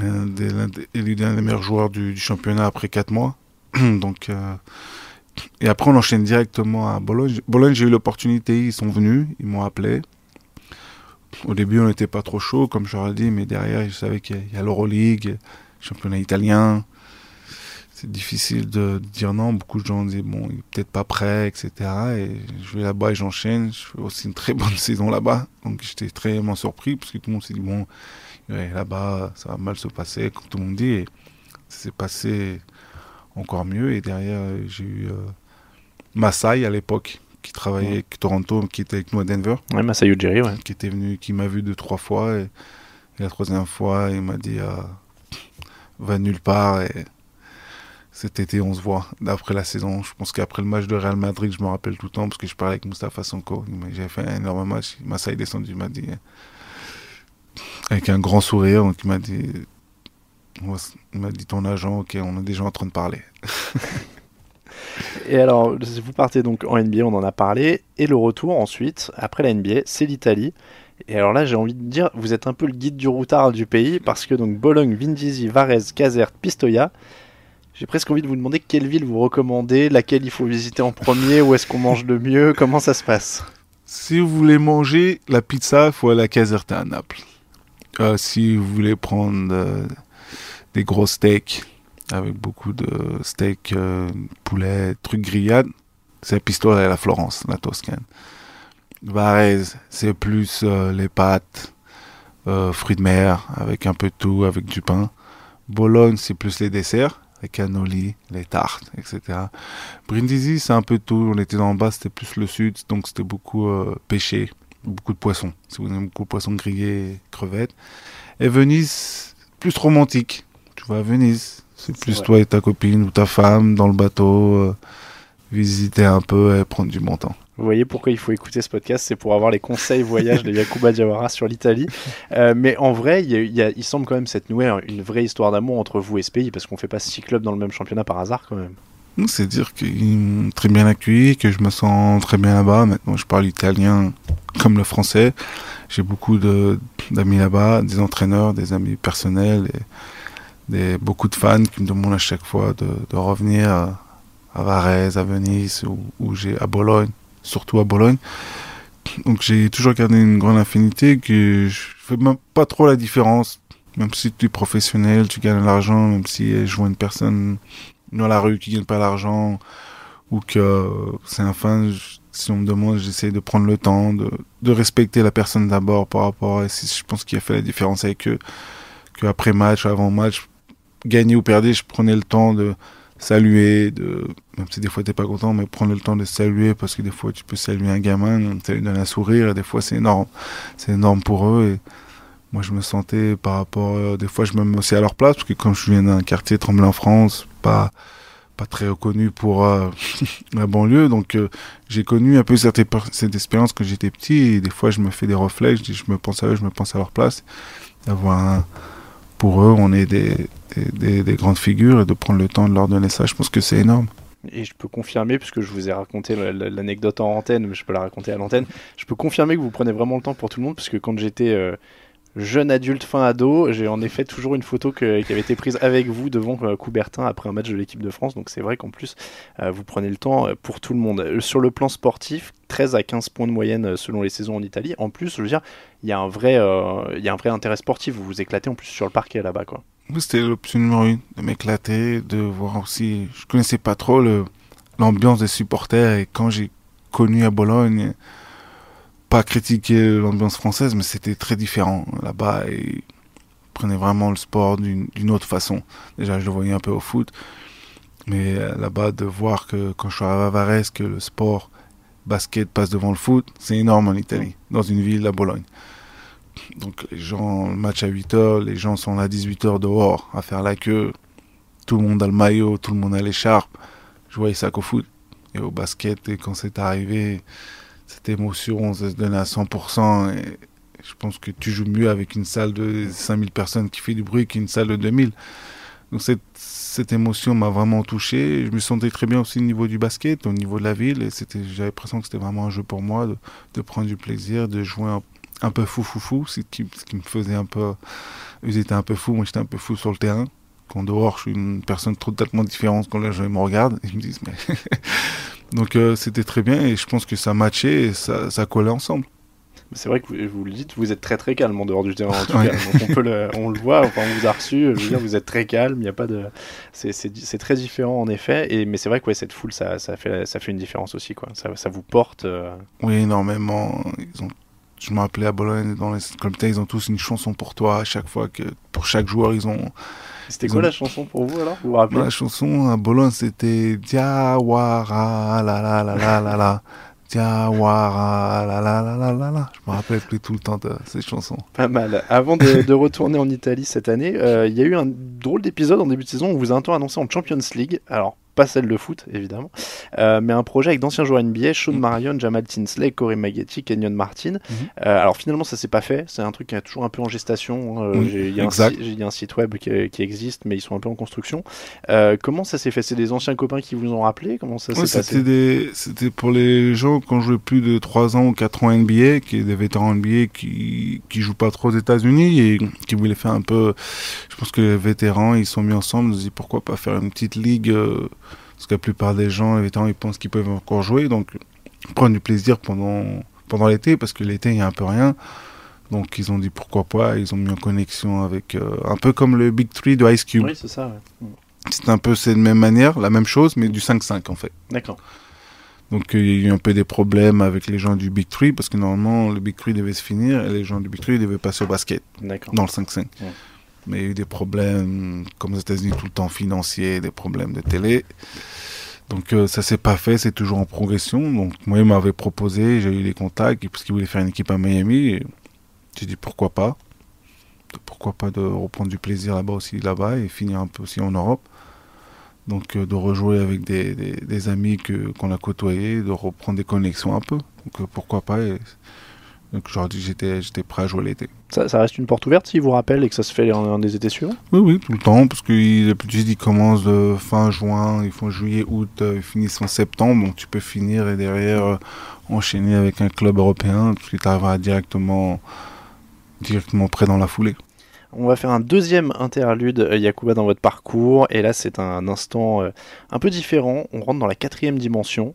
Euh, il est l'un des meilleurs joueurs du, championnat après 4 mois. Donc, euh, et après, on enchaîne directement à Bologne. Bologne, j'ai eu l'opportunité, ils sont venus, ils m'ont appelé. Au début, on n'était pas trop chaud, comme je ai dit, mais derrière, je savais qu'il y a l'Euroleague, championnat italien, c'est difficile de, dire non. Beaucoup de gens disent bon, il est peut-être pas prêt, etc. Et je vais là-bas et j'enchaîne. Je fais aussi une très bonne saison là-bas. Donc j'étais très surpris parce que tout le monde s'est dit bon, là-bas ça va mal se passer, comme tout le monde dit. Et ça s'est passé encore mieux. Et derrière, j'ai eu euh, Masai à l'époque qui travaillait avec Toronto, qui était avec nous à Denver. Ouais, Masai Ujiri, ouais. Qui était venu, qui m'a vu deux, trois fois. Et, la troisième fois, il m'a dit euh, va nulle part. Et cet été, on se voit. D'après la saison, je pense qu'après le match de Real Madrid, je me rappelle tout le temps parce que je parlais avec Mustafa Sonko. J'ai fait un énorme match. Massa est descendu, il m'a dit, avec un grand sourire, donc il m'a dit, il m'a dit ton agent, ok, on est déjà en train de parler. et alors, vous partez donc en NBA, on en a parlé, et le retour ensuite, après la NBA, c'est l'Italie. Et alors là, j'ai envie de dire, vous êtes un peu le guide du routard du pays, parce que donc Bologne, Vindisi, Varese, Caserte, Pistoia, J'ai presque envie de vous demander quelle ville vous recommandez, laquelle il faut visiter en premier, où est-ce qu'on mange le mieux, comment ça se passe Si vous voulez manger la pizza, il faut aller à Caserta à Naples. Euh, si vous voulez prendre euh, des gros steaks, avec beaucoup de steaks, euh, poulet, trucs grillades, c'est Pistola et la Florence, la Toscane. Varese, c'est plus les pâtes, fruits de mer, avec un peu de tout, avec du pain. Bologne, c'est plus les desserts, les cannolis, les tartes, etc. Brindisi, c'est un peu tout. On était en bas, c'était plus le sud, donc c'était beaucoup euh, pêché, beaucoup de poissons. Si vous aimez beaucoup de poissons grillés, crevettes. Et Venise, plus romantique. Tu vas à Venise, c'est plus vrai. toi et ta copine ou ta femme dans le bateau, euh, visiter un peu et prendre du bon temps. Vous voyez pourquoi il faut écouter ce podcast, c'est pour avoir les conseils voyage de Yakuba Diawara sur l'Italie. Euh, mais en vrai, il, semble quand même cette nouée une vraie histoire d'amour entre vous et ce pays, parce qu'on fait pas six clubs dans le même championnat par hasard quand même. C'est dire qu'ils m'ont très bien accueilli, que je me sens très bien là-bas. Maintenant, je parle italien comme le français. J'ai beaucoup d'amis là-bas, des entraîneurs, des amis personnels, des, beaucoup de fans qui me demandent à chaque fois de, revenir à, à Varese, à Venise, ou, à Bologne, surtout à Bologne. Donc j'ai toujours gardé une grande affinité que je fais même pas trop la différence. Même si tu es professionnel, tu gagnes de l'argent, même si je vois une personne dans la rue qui gagne pas l'argent ou que c'est un fan, si on me demande, j'essaie de prendre le temps de, de respecter la personne d'abord par rapport à si je pense qu'il a fait la différence avec eux, que après match, avant match, gagner ou perdre, je prenais le temps de saluer, de même si des fois t'es pas content, mais prendre le temps de saluer parce que des fois tu peux saluer un gamin, ça lui donne un sourire et des fois c'est énorme, c'est énorme pour eux et moi je me sentais par rapport, euh, des fois je me mets aussi à leur place parce que comme je viens d'un quartier tremblé en France, pas pas très reconnu pour euh, la banlieue, donc euh, j'ai connu un peu cette, cette expérience quand j'étais petit et des fois je me fais des reflets, je, me pense à eux, je me pense à leur place, d'avoir pour eux on est des, des, des- des grandes figures et de prendre le temps de leur donner ça, je pense que c'est énorme. Et je peux confirmer, puisque je vous ai raconté la- la- l'anecdote en antenne, mais je peux la raconter à l'antenne, je peux confirmer que vous prenez vraiment le temps pour tout le monde, puisque quand j'étais euh, jeune adulte fin ado, j'ai en effet toujours une photo qui avait été prise avec vous devant euh, Coubertin après un match de l'équipe de France, donc c'est vrai qu'en plus, euh, vous prenez le temps pour tout le monde. Sur le plan sportif, 13 à 15 points de moyenne selon les saisons en Italie. En plus, je veux dire, il y a un vrai, il y a un vrai intérêt sportif, vous vous éclatez en plus sur le parquet là-bas, quoi. C'était l'option numéro une, de m'éclater, de voir aussi. Je connaissais pas trop l'ambiance des supporters et quand j'ai connu à Bologne, pas critiquer l'ambiance française, mais c'était très différent là-bas et ils prenaient vraiment le sport d'une autre façon. Déjà, je le voyais un peu au foot, mais euh, là-bas, de voir que quand je suis à Varese, que le sport basket passe devant le foot, c'est énorme en Italie, dans une ville, à Bologne. Donc les gens, le match à 8h, les gens sont là à 18h dehors à faire la queue. Tout le monde a le maillot, tout le monde a l'écharpe. Je voyais ça qu'au foot et au basket. Et quand c'est arrivé, cette émotion, ça se donne à 100%. Et je pense que tu joues mieux avec une salle de 5000 personnes qui fait du bruit qu'une salle de 2000. Donc cette, cette émotion m'a vraiment touché. Je me sentais très bien aussi au niveau du basket, au niveau de la ville. Et j'avais l'impression que c'était vraiment un jeu pour moi, de, de prendre du plaisir, de jouer un, un peu fou fou fou, ce qui, ce qui me faisait un peu... Ils étaient un peu fous, moi j'étais un peu fou sur le terrain. Qu'en dehors, je suis une personne totalement différente quand les gens ils me regardent. Ils me disent, mais... Donc euh, c'était très bien et je pense que ça matchait et ça, ça collait ensemble. C'est vrai que vous, vous le dites, vous êtes très très calme en dehors du terrain en tout Ouais. cas. Donc on, peut le, on le voit, enfin on vous a reçu, je veux dire, vous êtes très calme, il n'y a pas de. C'est- très différent en effet, et, mais c'est vrai que ouais, cette foule ça, ça, fait, ça fait une différence aussi, quoi. Ça, ça vous porte. euh, Oui, énormément. Ils ont... Je me rappelais à Bologne, dans les comités, ils ont tous une chanson pour toi à chaque fois que pour chaque joueur ils ont. C'était quoi ont- la chanson pour vous alors? Vous vous rappelez? La chanson à Bologne c'était Diawara la la la la la la. Diawara la la la la la la. Je me rappelle plus tout le temps de cette chanson. Pas mal. Avant de, de retourner en Italie cette année, euh, il y a eu un drôle d'épisode en début de saison où vous a un temps annoncé en Champions League. Alors, pas celle de foot évidemment, euh, mais un projet avec d'anciens joueurs NBA, Sean Mm. Marion, Jamal Tinsley, Corey Maggette, Kenyon Martin. Mhm. Euh, alors finalement ça s'est pas fait, c'est un truc qui est toujours un peu en gestation. Oui, J'ai- Il y, a un y a site web qui, qui existe, mais ils sont un peu en construction. Euh, comment ça s'est fait? C'est des anciens copains qui vous ont rappelé? Comment ça s'est passé? c'était des, pour les gens qui ont joué plus de 3 ans ou 4 ans NBA, qui est des vétérans NBA qui, qui jouent pas trop aux États-Unis et qui voulaient faire un peu, je pense que les vétérans, ils sont mis ensemble, ils se disent pourquoi pas faire une petite ligue, euh, parce que la plupart des gens, vétérans, ils pensent qu'ils peuvent encore jouer, donc prendre du plaisir pendant, pendant l'été, parce que l'été, il y a un peu rien. Donc ils ont dit pourquoi pas, ils ont mis en connexion avec, euh, un peu comme le Big Three de Ice Cube. Oui, c'est ça. ouais. C'est un peu c'est de même manière, la même chose, mais du 5-5 en fait. D'accord. Donc il y a eu un peu des problèmes avec les gens du Big Three parce que normalement le Big Three devait se finir et les gens du Big Three devaient passer au basket D'accord. dans le 5-5. Ouais. Mais il y a eu des problèmes, comme aux États-Unis, tout le temps financiers, des problèmes de télé. Donc euh, ça s'est pas fait, c'est toujours en progression. Donc moi il m'avait proposé, j'ai eu les contacts parce qu'il voulait faire une équipe à Miami. J'ai dit pourquoi pas? Pourquoi pas de reprendre du plaisir là-bas aussi, là-bas et finir un peu aussi en Europe. Donc euh, de rejouer avec des, amis qu'on a côtoyés, de reprendre des connexions un peu. Donc euh, pourquoi pas. Donc ai dit que j'étais j'étais prêt à jouer l'été. Ça, ça reste une porte ouverte s'ils vous rappellent et que ça se fait en, en des étés suivants? Oui, oui, tout le temps, parce que les petits, ils commencent de fin juin, ils font juillet, août, euh, ils finissent en septembre, donc tu peux finir et derrière euh, enchaîner avec un club européen, parce que tu arriveras directement, directement prêt dans la foulée. On va faire un deuxième interlude, euh, Yakuba, dans votre parcours. Et là, c'est un instant un peu différent. On rentre dans la quatrième dimension.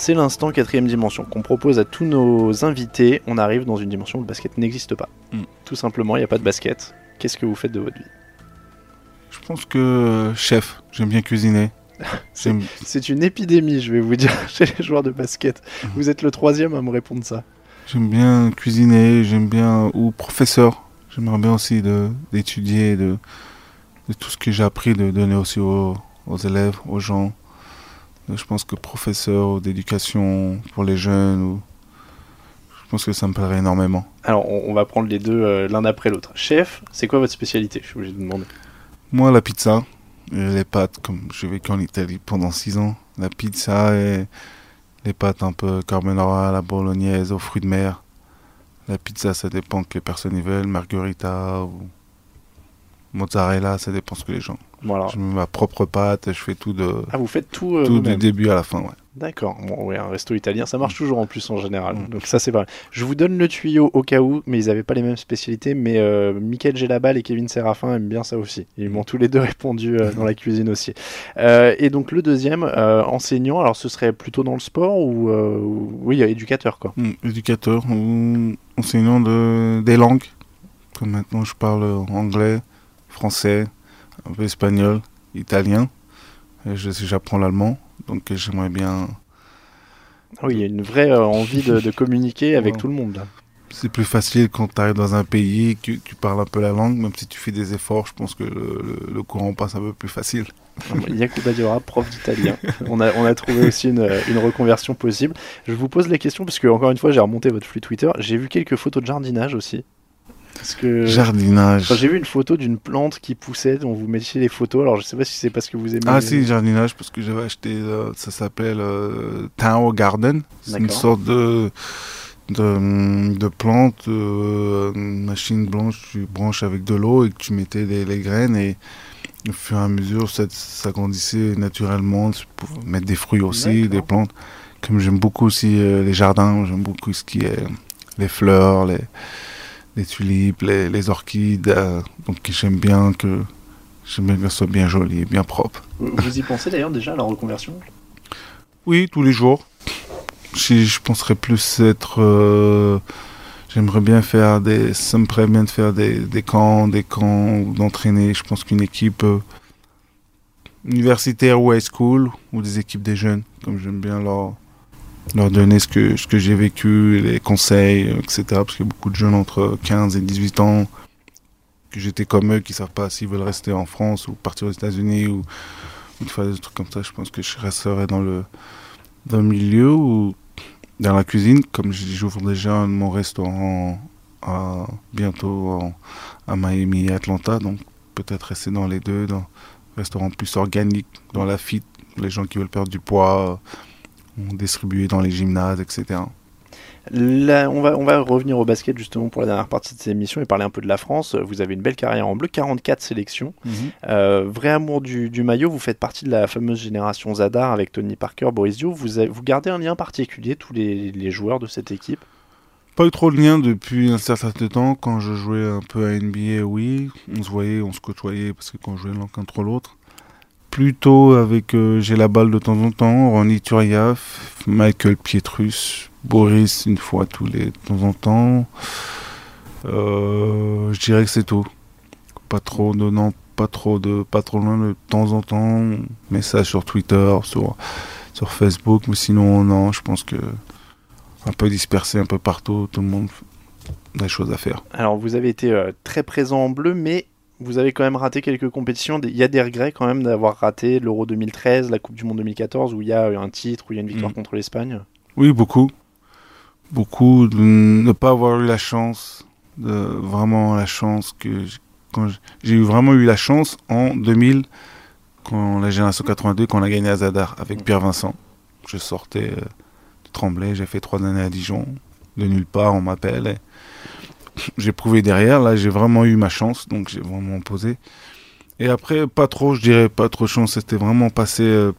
C'est l'instant quatrième dimension qu'on propose à tous nos invités. On arrive dans une dimension où le basket n'existe pas. Mm. Tout simplement, il n'y a pas de basket. Qu'est-ce que vous faites de votre vie? Je pense que euh, chef, j'aime bien cuisiner. C'est une épidémie, je vais vous dire, chez les joueurs de basket. Mhm. Vous êtes le troisième à me répondre ça. J'aime bien cuisiner, j'aime bien, ou professeur, j'aimerais bien aussi de- d'étudier, de, de tout ce que j'ai appris, de donner aussi aux, aux élèves, aux gens. Je pense que professeur d'éducation pour les jeunes, ou, je pense que ça me plairait énormément. Alors, on, on va prendre les deux euh, l'un après l'autre. Chef, c'est quoi votre spécialité? Je suis obligé de demander. Moi, la pizza, les pâtes, comme j'ai vécu en Italie pendant six ans, la pizza et les pâtes un peu carbonara, la bolognaise aux fruits de mer. La pizza, ça dépend que les personnes y veulent, margherita ou mozzarella, ça dépend ce que les gens. Alors, Je mets ma propre pâte, je fais tout de ah, vous faites tout, euh, tout du début à la fin. Ouais. D'accord. Bon, ouais, un resto italien, ça marche toujours en plus en général. Mm. Donc ça, c'est pas mal. Je vous donne le tuyau au cas où, mais ils n'avaient pas les mêmes spécialités. Mais euh, Michael Gelabal et Kevin Séraphin aiment bien ça aussi. Ils m'ont tous les deux répondu euh, dans la cuisine aussi. Euh, et donc le deuxième, enseignant, alors ce serait plutôt dans le sport ou... ou- oui, éducateur quoi. Mm, éducateur ou enseignant de, des langues. Comme maintenant, je parle anglais, français, un peu espagnol, italien. J'apprends l'allemand. Donc j'aimerais bien Ah oui, il y a une vraie euh, envie de, de communiquer avec Ouais. tout le monde. C'est plus facile quand tu arrives dans un pays, que tu parles un peu la langue, même si tu fais des efforts, je pense que le courant passe un peu plus facile. Yakuba Diora, prof d'italien. On a, on a trouvé aussi une, une reconversion possible. Je vous pose la question parce que, encore une fois, j'ai remonté votre flux Twitter. J'ai vu quelques photos de jardinage aussi. Parce que. Jardinage. Enfin, j'ai vu une photo d'une plante qui poussait, dont vous mettiez les photos. Alors, je sais pas si c'est parce que vous aimez. Ah les- si, jardinage, parce que j'avais acheté, euh, ça s'appelle euh, Tower Garden. C'est une sorte de, de, de plante, euh, une machine blanche, tu branches avec de l'eau et que tu mettais les, les graines et au fur et à mesure, ça, ça grandissait naturellement. Tu pouvais mettre des fruits aussi, des plantes. Comme j'aime beaucoup aussi euh, les jardins, j'aime beaucoup ce qui est les fleurs, les, les tulipes, les, les orchides. euh, donc j'aime bien que j'aime bien que ça soit bien joli et bien propre. Vous y pensez d'ailleurs déjà à la reconversion? Oui, tous les jours. Si je penserais plus être. euh, J'aimerais bien faire des. Ça me ferait bien de faire des, des camps, des camps, d'entraîner. Je pense qu'une équipe euh, universitaire ou high school, ou des équipes des jeunes, comme j'aime bien leur, leur donner ce que, ce que j'ai vécu, les conseils, euh, etc. Parce qu'il y a beaucoup de jeunes entre 15 et 18 ans que j'étais comme eux qui savent pas s'ils veulent rester en France ou partir aux États-Unis ou, ou faire des trucs comme ça. Je pense que je resterais dans le, dans le milieu où dans la cuisine, comme j'ouvre déjà mon restaurant bientôt à Miami et Atlanta, donc peut-être rester dans les deux, dans un restaurant plus organique, dans la fit, les gens qui veulent perdre du poids, distribuer dans les gymnases, etc. Là, on, va, on va revenir au basket justement pour la dernière partie de cette émission et parler un peu de la France. Vous avez une belle carrière en bleu, 44 sélections. Mhm. Euh, vrai amour du, du, maillot, vous faites partie de la fameuse génération Zadar avec Tony Parker, Boris Dio. Vous, vous gardez un lien particulier, tous les, les joueurs de cette équipe? Pas eu trop de lien depuis un certain temps. Quand je jouais un peu à NBA, oui, on se voyait, on se côtoyait parce que quand je jouais l'un contre l'autre. Plutôt avec euh, J'ai la balle de temps en temps, Ronny Turiaf, Michael Pietrus, Boris une fois tous les temps en temps. Euh, je dirais que c'est tout. Pas trop de non, pas trop de pas trop loin de temps en temps. Message sur Twitter, sur sur Facebook, mais sinon non, je pense que un peu dispersé un peu partout, tout le monde a des choses à faire. Alors vous avez été euh, très présent en bleu, mais vous avez quand même raté quelques compétitions. Il y a des regrets quand même d'avoir raté l'Euro 2013, la Coupe du Monde 2014, où il y a un titre, où il y a une victoire mm. contre l'Espagne. Oui, beaucoup. Beaucoup de ne pas avoir eu la chance, de, vraiment la chance que j'ai eu vraiment eu la chance en 2000, quand la génération 82, quand on a gagné à Zadar avec mm. Pierre Vincent. Je sortais. Euh, Tremblay, j'ai fait trois années à Dijon. De nulle part, on m'appelle. J'ai prouvé derrière, là j'ai vraiment eu ma chance, donc j'ai vraiment posé. Et après, pas trop, je dirais pas trop chance, c'était vraiment passé euh,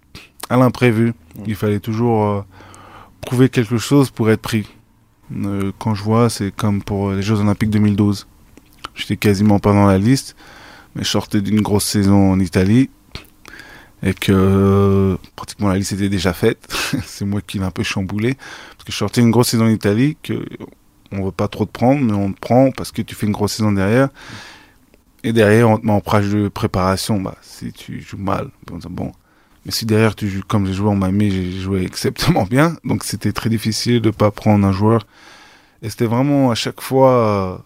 à l'imprévu. Il fallait toujours euh, prouver quelque chose pour être pris. Euh, quand je vois, c'est comme pour les Jeux Olympiques 2012. J'étais quasiment pas dans la liste, mais je sortais d'une grosse saison en Italie et que pratiquement la liste était déjà faite. c'est moi qui l'ai un peu chamboulé parce que je sortais une grosse saison en Italie que on veut pas trop te prendre, mais on te prend parce que tu fais une grosse saison derrière. Et derrière, on te met en prage de préparation. Bah, si tu joues mal, bon. Mais si derrière tu joues comme j'ai joué en Miami, j'ai joué exceptionnellement bien. Donc c'était très difficile de pas prendre un joueur. Et c'était vraiment à chaque fois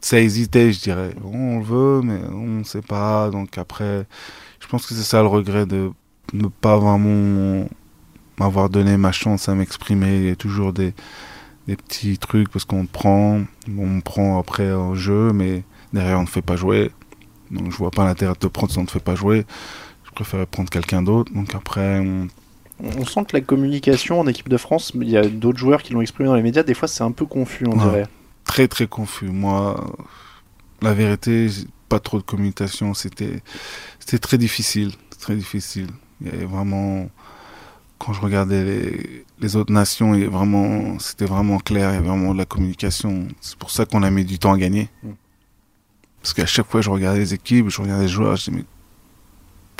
ça hésitait, je dirais. on le veut, mais on ne sait pas. Donc après, je pense que c'est ça le regret de ne pas vraiment m'avoir donné ma chance à m'exprimer. Il y a toujours des, des petits trucs parce qu'on prend, on prend après au jeu, mais derrière on ne fait pas jouer. Donc je vois pas l'intérêt de te prendre si on ne te fait pas jouer. Je préférais prendre quelqu'un d'autre. Donc après, on, on sent que la communication en équipe de France, il y a d'autres joueurs qui l'ont exprimé dans les médias, des fois c'est un peu confus, on dirait très très confus. Moi, la vérité, pas trop de communication. C'était c'était très difficile, très difficile. Il y avait vraiment quand je regardais les, les autres nations, il vraiment c'était vraiment clair. Il y avait vraiment de la communication. C'est pour ça qu'on a mis du temps à gagner. Mm. Parce qu'à chaque fois, je regardais les équipes, je regardais les joueurs, je disais mais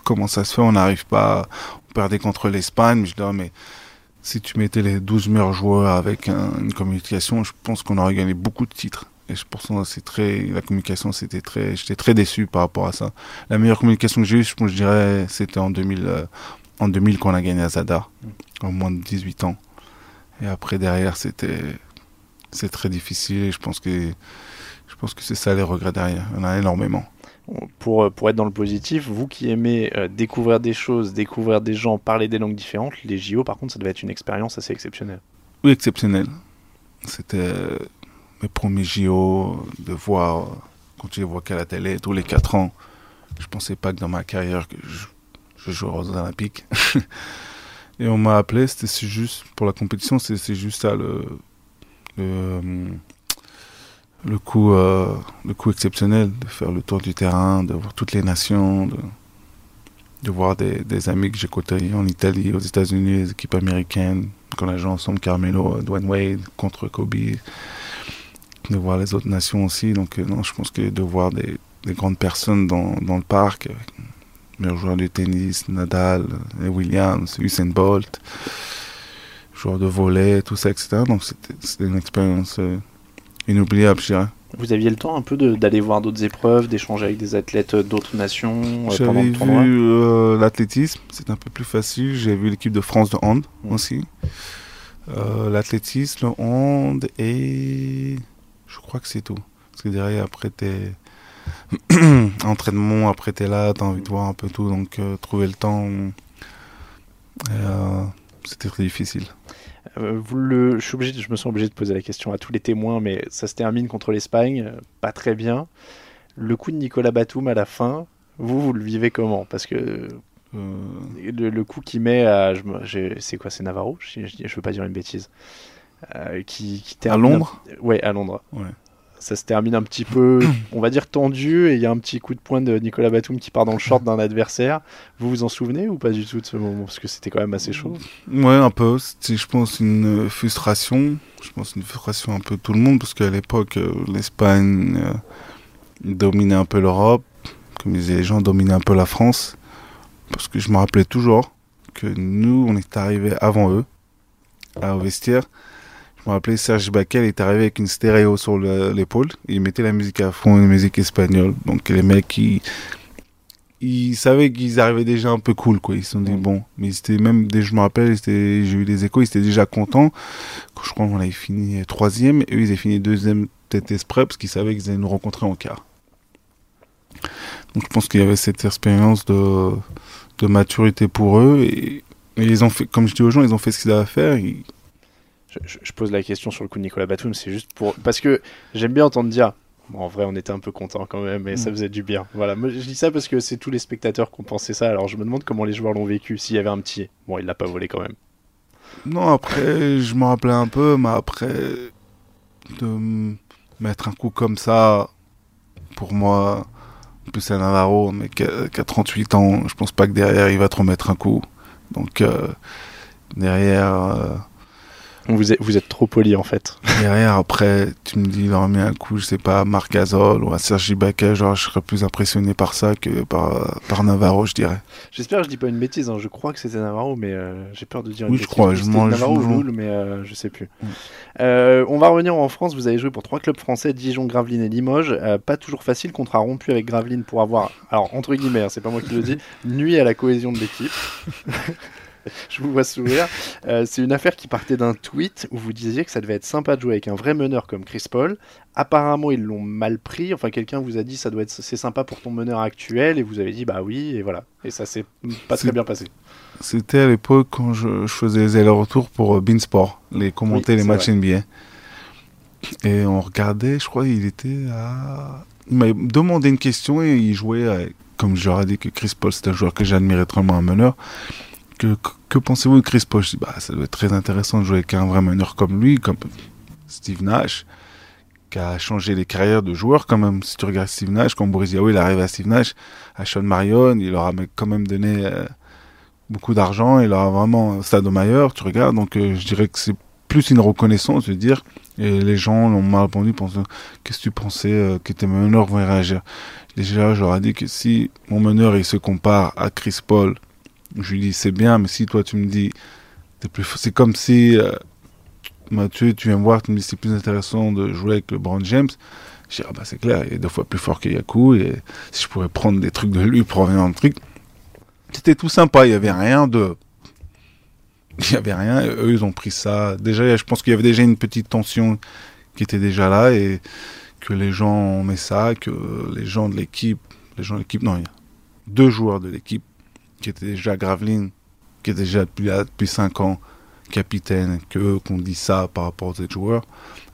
comment ça se fait? On n'arrive pas. On perdait contre l'Espagne. Je disais ah, mais si tu mettais les 12 meilleurs joueurs avec une communication, je pense qu'on aurait gagné beaucoup de titres. Et je pense que c'est très, la communication, c'était très, j'étais très déçu par rapport à ça. La meilleure communication que j'ai eue, je, je dirais, c'était en 2000, euh, en 2000 qu'on a gagné à Zadar, en moins de 18 ans. Et après, derrière, c'était, c'est très difficile et je pense que, je pense que c'est ça les regrets derrière. Il y en a énormément pour, euh, pour être dans le positif, vous qui aimez euh, découvrir des choses, découvrir des gens, parler des langues différentes, les JO, par contre, ça devait être une expérience assez exceptionnelle. Oui, exceptionnelle. C'était euh, mes premiers JO, de voir, quand tu les vois qu'à la télé, tous les 4 ans. Je pensais pas que dans ma carrière, que je, je jouerais aux Olympiques. Et on m'a appelé, c'était juste, pour la compétition, c'est juste ça, le, euh, le coup exceptionnel de faire le tour du terrain, de voir toutes les nations, de, voir des, amis que j'ai côtoyés en Italie, aux États-Unis, les équipes américaines, quand on a joué ensemble Carmelo, Dwayne Wade contre Kobe, de voir les autres nations aussi. Donc, euh, non, je pense que de voir des, des grandes personnes dans le parc, meilleurs joueurs de tennis, Nadal, Williams, Usain Bolt, joueurs de volet, tout ça, etc. Donc, c'était une expérience. Euh, inoubliable, je dirais. Vous aviez le temps un peu d'aller voir d'autres épreuves, d'échanger avec des athlètes d'autres nations euh, pendant le tournoi? vu euh, l'athlétisme, c'est un peu plus facile. J'ai vu l'équipe de France de hand mmh. aussi. Euh, l'athlétisme, le hand et je crois que c'est tout. Parce que derrière, après, t'es entraînement, après t'es là, t'as envie de voir un peu tout, donc trouver le temps. c'était très difficile. Euh, vous le, je, suis obligé, je me sens obligé de poser la question à tous les témoins, mais ça se termine contre l'Espagne, euh, pas très bien. Le coup de Nicolas Batum à la fin, vous, vous le vivez comment? Parce que le, coup qu'il met à. C'est quoi C'est Navarro? Je, je, veux pas dire une bêtise. qui, qui termine, à Londres? Ouais, à Londres. Ouais ça se termine un petit peu, on va dire tendu, et il y a un petit coup de poing de Nicolas Batum qui part dans le short d'un adversaire. Vous vous en souvenez ou pas du tout de ce moment? Parce que c'était quand même assez chaud. Ouais, un peu. C'était, je pense, une frustration. Je pense une frustration un peu de tout le monde, parce qu'à l'époque, euh, l'Espagne euh, dominait un peu l'Europe. Comme disaient les gens, dominait un peu la France. Parce que je me rappelais toujours que nous, on est arrivés avant eux, à, au vestiaire. Je me rappelais Serge Baquel est arrivé avec une stéréo sur l'épaule. Il mettait la musique à fond, une musique espagnole. Donc les mecs, ils, ils savaient qu'ils arrivaient déjà un peu cool, quoi. Ils se sont dit, bon. Mais c'était même, je me rappelle, j'ai eu des échos, ils étaient déjà contents. Quand je crois qu'on avait fini troisième, et eux, ils avaient fini deuxième, peut-être exprès, parce qu'ils savaient qu'ils allaient nous rencontrer en quart. Donc je pense qu'il y avait cette expérience de, de maturité pour eux. Et, ils ont fait, comme je dis aux gens, ils ont fait ce qu'ils avaient à faire je, pose la question sur le coup de Nicolas Batum, c'est juste pour. Parce que j'aime bien entendre dire. Bon, en vrai, on était un peu content quand même, et ça mm. faisait du bien. Voilà, je dis ça parce que c'est tous les spectateurs qui ont pensé ça. Alors je me demande comment les joueurs l'ont vécu. S'il y avait un petit. Bon, il l'a pas volé quand même. Non, après, je me rappelais un peu, mais après, de mettre un coup comme ça, pour moi, en plus c'est Navarro, mais qui a, 38 ans, je pense pas que derrière il va te remettre un coup. Donc, euh, derrière. Euh, vous êtes, vous êtes trop poli en fait. Derrière, après, tu me dis, il a remis un coup, je sais pas, à Marc Gasol ou à Sergi Baquet, genre, je serais plus impressionné par ça que par, par Navarro, je dirais. J'espère que je dis pas une bêtise, hein. je crois que c'était Navarro, mais euh, j'ai peur de dire une oui, je crois, je mange. Navarro ou Loul, mais euh, je sais plus. Mm. Euh, on va revenir en France, vous avez joué pour trois clubs français, Dijon, Gravelines et Limoges. pas toujours facile, contrat rompu avec Gravelines pour avoir, alors entre guillemets, hein, c'est pas moi qui le dis, nuit à la cohésion de l'équipe. je vous vois sourire. Euh, c'est une affaire qui partait d'un tweet où vous disiez que ça devait être sympa de jouer avec un vrai meneur comme Chris Paul. Apparemment, ils l'ont mal pris. Enfin, quelqu'un vous a dit ça doit être c'est sympa pour ton meneur actuel et vous avez dit bah oui et voilà. Et ça s'est pas très bien passé. C'était à l'époque quand je, faisais les allers-retours pour euh, Beansport, les commenter les matchs NBA. Et on regardait, je crois, il était à. Il m'a demandé une question et il jouait, comme ai dit que Chris Paul c'est un joueur que j'admirais très un meneur que, pensez-vous de Chris dis, bah, ça doit être très intéressant de jouer avec un vrai meneur comme lui, comme Steve Nash, qui a changé les carrières de joueurs quand même. Si tu regardes Steve Nash, quand Boris Diaw il arrive à Steve Nash, à Sean Marion, il leur a quand même donné euh, beaucoup d'argent, il leur a vraiment Stadomayer, tu regardes, donc euh, je dirais que c'est plus une reconnaissance de dire, et les gens l'ont mal répondu, pensant, qu'est-ce que tu pensais euh, que tes meneurs vont réagir? Déjà, ai dit que si mon meneur il se compare à Chris Paul, je lui dis, c'est bien, mais si toi tu me dis, c'est comme si euh, Mathieu, tu viens me voir, tu me dis, c'est plus intéressant de jouer avec le LeBron James. Je dis, ah bah c'est clair, il est deux fois plus fort que Yaku, et si je pourrais prendre des trucs de lui pour revenir dans truc. C'était tout sympa, il n'y avait rien de. Il n'y avait rien, eux ils ont pris ça. Déjà, je pense qu'il y avait déjà une petite tension qui était déjà là, et que les gens aimaient ça, que les gens de l'équipe, les gens de l'équipe, non, il y a deux joueurs de l'équipe qui était déjà Graveline, qui était déjà depuis, depuis 5 ans capitaine, que qu'on dit ça par rapport aux autres joueurs,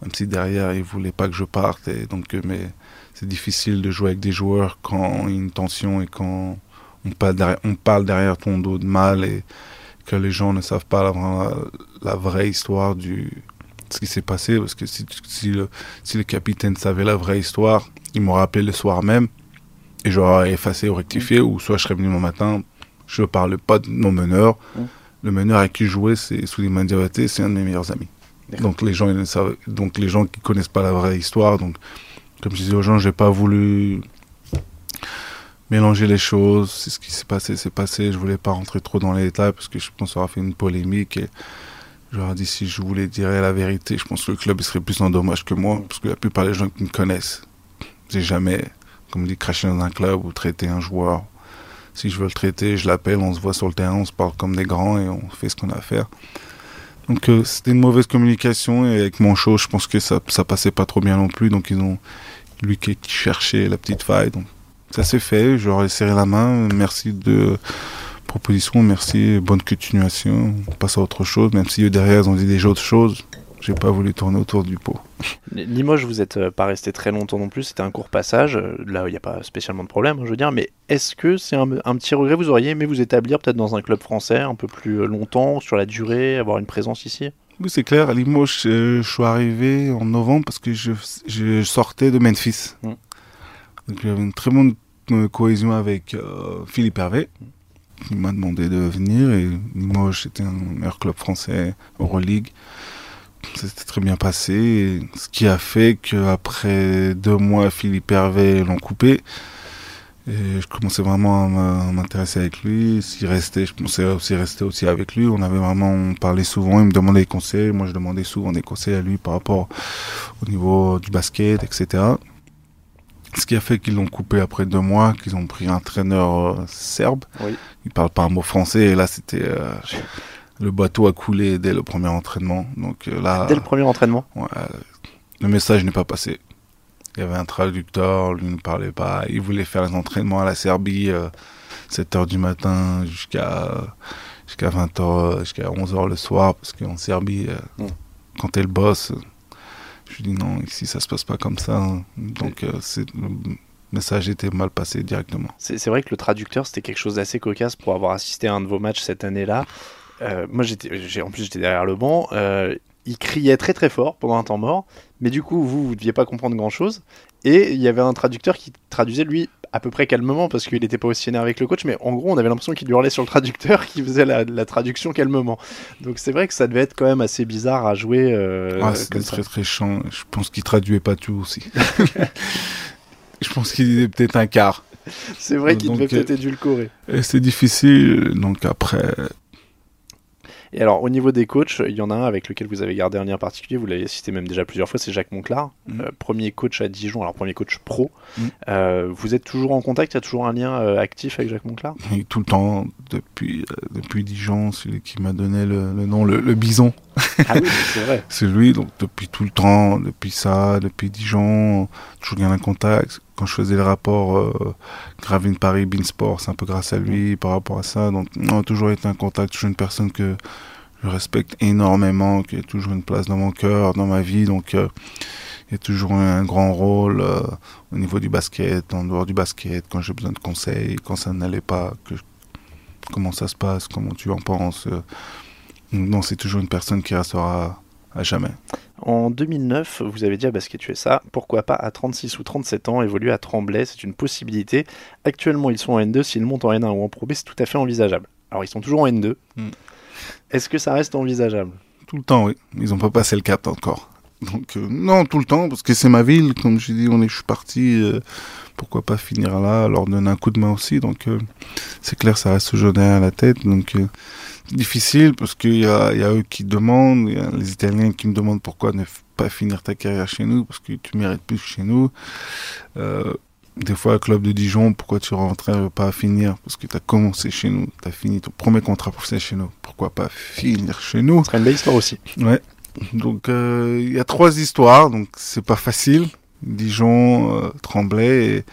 même si derrière ils voulaient pas que je parte, et donc euh, mais c'est difficile de jouer avec des joueurs quand il y a une tension et quand on parle derrière, on parle derrière ton dos de mal et que les gens ne savent pas la, la, vraie histoire du ce qui s'est passé parce que si, si, le, si le capitaine savait la vraie histoire, il m'aurait appelé le soir même et j'aurais effacé ou rectifié ou soit je serais venu le matin je ne parle pas de mon meneur. Le meneur avec qui je jouais, c'est Souleymane Diabaté, c'est un de mes meilleurs amis. Donc les gens, ils savent, donc les gens qui connaissent pas la vraie histoire, donc comme je disais aux gens, j'ai pas voulu mélanger les choses. C'est ce qui s'est passé, c'est passé. Je voulais pas rentrer trop dans les détails parce que je pense qu'on aura fait une polémique et j'aurais dit si je voulais dire la vérité, je pense que le club serait plus en dommage que moi parce que la plupart des gens qui me connaissent, j'ai jamais, comme dit, craché dans un club ou traité un joueur si je veux le traiter, je l'appelle, on se voit sur le terrain, on se parle comme des grands et on fait ce qu'on a à faire. Donc euh, c'était une mauvaise communication et avec mon show, je pense que ça, ça passait pas trop bien non plus. Donc ils ont lui qui cherchait la petite faille. Donc ça s'est fait, j'aurais serré la main. Merci de proposition, merci, bonne continuation, on passe à autre chose, même si derrière ils ont dit déjà autre chose, j'ai pas voulu tourner autour du pot. Limoges, vous êtes euh, pas resté très longtemps non plus, c'était un court passage, euh, là il n'y a pas spécialement de problème, je veux dire, mais est-ce que c'est un, un petit regret, vous auriez aimé vous établir peut-être dans un club français un peu plus euh, longtemps, sur la durée, avoir une présence ici? Oui, c'est clair, à Limoges, je suis arrivé en novembre parce que je, je sortais de Memphis. Mm. Donc j'avais une très bonne cohésion avec euh, Philippe Hervé. Il m'a demandé de venir et Limoges, c'était un meilleur club français, Euroleague. Ça s'était très bien passé, ce qui a fait qu'après deux mois, Philippe Hervé l'ont coupé. Et je commençais vraiment à m'intéresser avec lui. S'il restait, je pensais aussi rester aussi avec lui. On avait vraiment on parlait souvent. Il me demandait des conseils. Moi, je demandais souvent des conseils à lui par rapport au niveau du basket, etc. Ce qui a fait qu'ils l'ont coupé après deux mois, qu'ils ont pris un entraîneur euh, serbe. Oui. Il parle pas un mot français. Et là, c'était euh, le bateau a coulé dès le premier entraînement. Donc euh, là, Dès le premier entraînement Ouais, le message n'est pas passé. Il y avait un traducteur, lui ne parlait pas. Il voulait faire les entraînements à la Serbie, euh, 7h du matin jusqu'à jusqu'à 20h, jusqu'à 11h le soir, parce qu'en Serbie, euh, Mm. quand t'es le boss, euh, je lui dis non, ici ça se passe pas comme ça. Donc euh, c'est le message était mal passé directement. C'est c'est vrai que le traducteur, c'était quelque chose d'assez cocasse pour avoir assisté à un de vos matchs cette année-là. Euh, moi, j'étais, en plus, j'étais derrière le banc. Euh, il criait très très fort pendant un temps mort, mais du coup, vous, vous deviez pas comprendre grand-chose. Et il y avait un traducteur qui traduisait, lui, à peu près calmement, parce qu'il n'était pas aussi énervé avec le coach, mais en gros, on avait l'impression qu'il hurlait sur le traducteur qui faisait la, la traduction calmement. Donc c'est vrai que ça devait être quand même assez bizarre à jouer euh, Ah, c'était très très chiant. Je pense qu'il traduisait pas tout aussi. je pense qu'il disait peut-être un quart. C'est vrai qu'il devait euh, peut-être édulcorer. Et c'est difficile, donc après, Et alors, au niveau des coachs, il y en a un avec lequel vous avez gardé un lien particulier, vous l'avez cité même déjà plusieurs fois, c'est Jacques Monclar, Mhm. euh, premier coach à Dijon, alors premier coach pro. Mhm. Euh, vous êtes toujours en contact, il y a toujours un lien euh, actif avec Jacques Monclar? Et tout le temps, depuis, depuis Dijon, celui qui m'a donné le, le nom, le, le bison, Ah oui, c'est vrai. c'est lui. Donc depuis tout le temps, depuis ça, depuis Dijon, toujours bien un contact. Quand je faisais le rapport euh, Gravine Paris, Beansport, c'est un peu grâce à lui par rapport à ça. Donc on a toujours été en contact, toujours une personne que je respecte énormément, qui a toujours une place dans mon cœur, dans ma vie. Donc euh, il y a toujours un grand rôle euh, au niveau du basket, en dehors du basket, quand j'ai besoin de conseils, quand ça n'allait pas, comment ça se passe, comment tu en penses. Non, c'est toujours une personne qui restera à jamais. En 2009, vous avez dit à Basket USA, pourquoi pas à 36 ou 37 ans évoluer à Tremblay, c'est une possibilité. Actuellement, ils sont en N2, s'ils montent en N1 ou en Pro B, c'est tout à fait envisageable. Alors, ils sont toujours en N2. Mm. Est-ce que ça reste envisageable? Tout le temps, oui. Ils n'ont pas passé le cap encore. Donc, euh, non, tout le temps, parce que c'est ma ville. Comme je dis, on est, je suis parti. euh, pourquoi pas finir là, leur donner un coup de main aussi. Donc, euh, c'est clair, ça reste toujours derrière la tête. Donc, euh, difficile parce qu'il y a, y a eux qui demandent, il y a les Italiens qui me demandent pourquoi ne pas finir ta carrière chez nous, parce que tu mérites plus chez nous. Euh, des fois, le club de Dijon, pourquoi tu rentrerais pas à finir? Parce que tu as commencé chez nous, tu as fini ton premier contrat professionnel chez nous. Pourquoi pas finir chez nous? Ce serait une belle histoire aussi. Ouais. Donc euh, il y a trois histoires, donc c'est pas facile. Dijon, euh, Tremblay et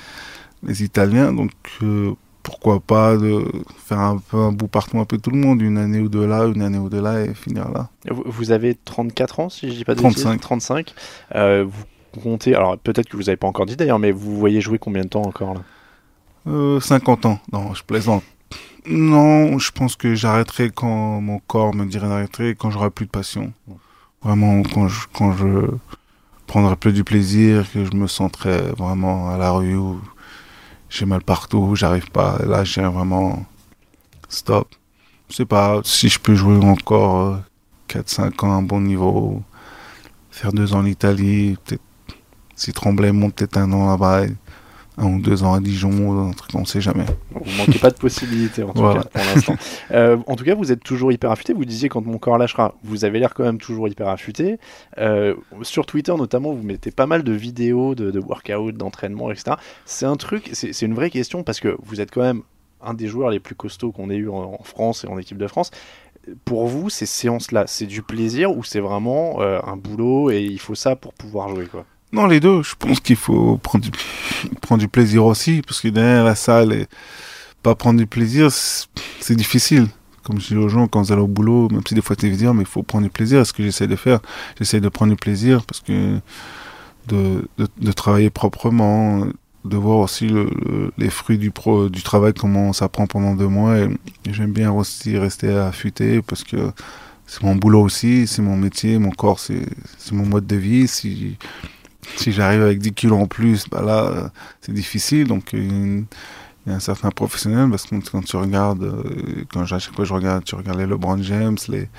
les Italiens. Donc euh, pourquoi pas de faire un peu un bout partout un peu tout le monde, une année ou deux là, une année ou deux là et finir là. Vous, avez 34 ans, si je dis pas de 35. bêtises 35. Euh, vous comptez, alors peut-être que vous n'avez pas encore dit d'ailleurs, mais vous voyez jouer combien de temps encore là? Euh, 50 ans. Non, je plaisante. Non, je pense que j'arrêterai quand mon corps me dirait d'arrêter, quand j'aurai plus de passion. Vraiment, quand je, quand je prendrai plus du plaisir, que je me sentirai vraiment à la rue où j'ai mal partout, j'arrive pas. Là, j'ai vraiment stop. Je sais pas si je peux jouer encore 4-5 ans à un bon niveau, faire deux ans en Italie, peut-être si Tremblay monte peut-être un an là-bas, un ou deux ans à Dijon, un truc, on sait jamais. Vous manquez pas de possibilités en tout Voilà. cas pour l'instant. Euh, en tout cas, vous êtes toujours hyper affûté. Vous disiez quand mon corps lâchera, vous avez l'air quand même toujours hyper affûté. Euh, sur Twitter notamment, vous mettez pas mal de vidéos de, de workout, d'entraînement, etc. C'est un truc, c'est c'est une vraie question parce que vous êtes quand même un des joueurs les plus costauds qu'on ait eu en, en France et en équipe de France. Pour vous, ces séances-là, c'est du plaisir ou c'est vraiment euh, un boulot et il faut ça pour pouvoir jouer quoi? Non, les deux. Je pense qu'il faut prendre du, prendre du plaisir aussi, parce que derrière la salle, et pas prendre du plaisir, c'est difficile. Comme je dis aux gens quand vous allez au boulot, même si des fois tu dire, mais il faut prendre du plaisir. Ce que j'essaie de faire, j'essaie de prendre du plaisir parce que de, de, travailler proprement, de voir aussi le, les fruits du, pro, du travail, comment ça prend pendant deux mois. J'aime bien aussi rester affûté parce que c'est mon boulot aussi, c'est mon métier, mon corps, c'est mon mode de vie. Si j'arrive avec 10 kilos en plus, bah là, c'est difficile. Donc, il y a un certain professionnel parce que quand tu regardes, euh, quand à chaque fois je regarde, tu regardes les LeBron James, les,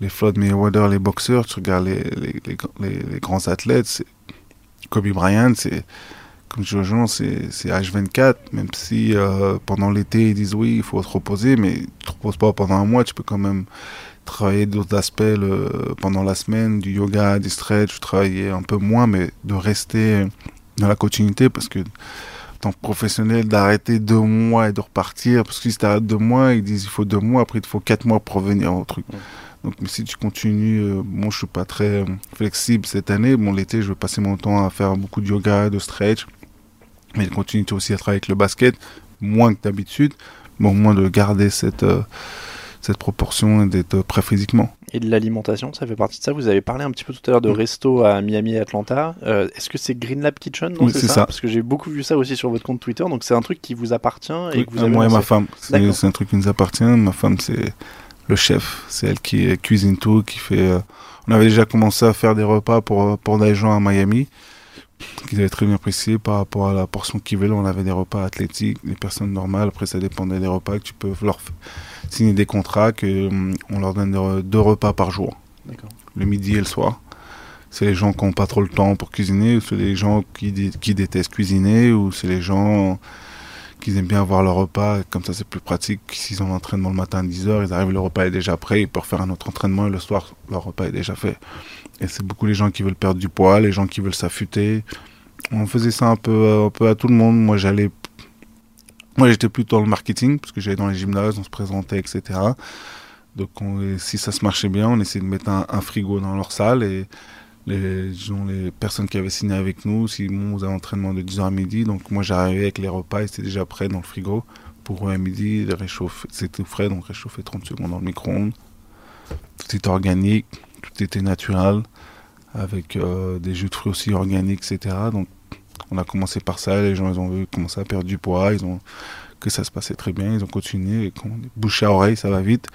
les Floyd Mayweather, les boxeurs, tu regardes les, les, les, grands athlètes, Kobe Bryant, c'est comme je dis aux c'est H24, même si euh, pendant l'été ils disent oui, il faut se reposer, mais tu te reposes pas pendant un mois, tu peux quand même travailler d'autres aspects pendant la semaine, du yoga, du stretch, travailler un peu moins, mais de rester dans la continuité parce que tant professionnel d'arrêter deux mois et de repartir, parce que si tu arrêtes deux mois, ils disent il faut deux mois, après il faut quatre mois pour revenir au truc. Donc, si tu continues, euh, moi je suis pas très flexible cette année. Bon, l'été, je vais passer mon temps à faire beaucoup de yoga, de stretch. Mais je continue aussi à travailler avec le basket, moins que d'habitude, mais au moins de garder cette, euh, cette proportion et d'être prêt physiquement. Et de l'alimentation, ça fait partie de ça. Vous avez parlé un petit peu tout à l'heure de resto à Miami et Atlanta. Euh, est-ce que c'est Green Lab Kitchen Oui, c'est ça, Parce que j'ai beaucoup vu ça aussi sur votre compte Twitter. Donc c'est un truc qui vous appartient et que vous avez Moi et ma femme. C'est un truc qui nous appartient. Ma femme, c'est le chef. C'est elle qui cuisine tout, qui fait. Euh, on avait déjà commencé à faire des repas pour pour des gens à Miami qu'ils avaient très bien apprécié par rapport à la portion qu'ils veulent. On avait des repas athlétiques, des personnes normales. Après, ça dépendait des repas que tu peux leur signer des contrats, que hum, on leur donne deux repas par jour, le midi et le soir. C'est les gens qui n'ont pas trop le temps pour cuisiner, ou c'est les gens qui, qui détestent cuisiner, ou c'est les gens qui aiment bien avoir leur repas, comme ça c'est plus pratique. S'ils ont l'entraînement le matin à 10h, ils arrivent, le repas est déjà prêt, ils peuvent faire un autre entraînement et le soir, leur repas est déjà fait. Et c'est beaucoup les gens qui veulent perdre du poids, les gens qui veulent s'affûter. On faisait ça un peu, un peu à tout le monde. Moi, j'allais. Moi, j'étais plutôt dans le marketing, parce que j'allais dans les gymnases, on se présentait, etc. Donc, si ça se marchait bien, on essayait de mettre un, frigo dans leur salle et les, disons, les personnes qui avaient signé avec nous, si on faisait un entraînement de 10h à midi, donc moi j'arrivais avec les repas, ils étaient déjà prêts dans le frigo pour eux à midi, c'était frais, donc réchauffer 30 secondes dans le micro-ondes. Tout était organique, tout était naturel, avec euh, des jus de fruits aussi organiques, etc. Donc on a commencé par ça, les gens ils ont vu commencer à perdre du poids, ils ont que ça se passait très bien, ils ont continué, et bouche à oreille, ça va vite.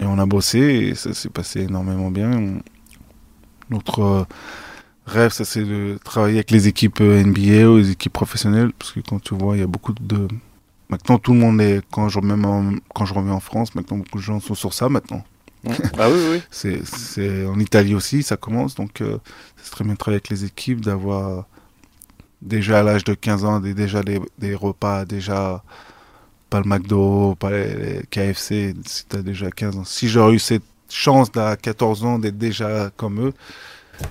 Et on a bossé et ça s'est passé énormément bien. Notre euh, rêve, ça c'est de travailler avec les équipes euh, NBA ou les équipes professionnelles, parce que quand tu vois, il y a beaucoup de... Maintenant, tout le monde est... Quand je, même quand je reviens en France, maintenant, beaucoup de gens sont sur ça maintenant. Ah oui, oui. C'est en Italie aussi, ça commence. Donc, euh, c'est très bien de travailler avec les équipes, d'avoir déjà à l'âge de 15 ans déjà des, des, repas, déjà pas le McDo, pas les, KFC, si tu as déjà 15 ans. Si j'aurais eu cette chance à 14 ans d'être déjà comme eux,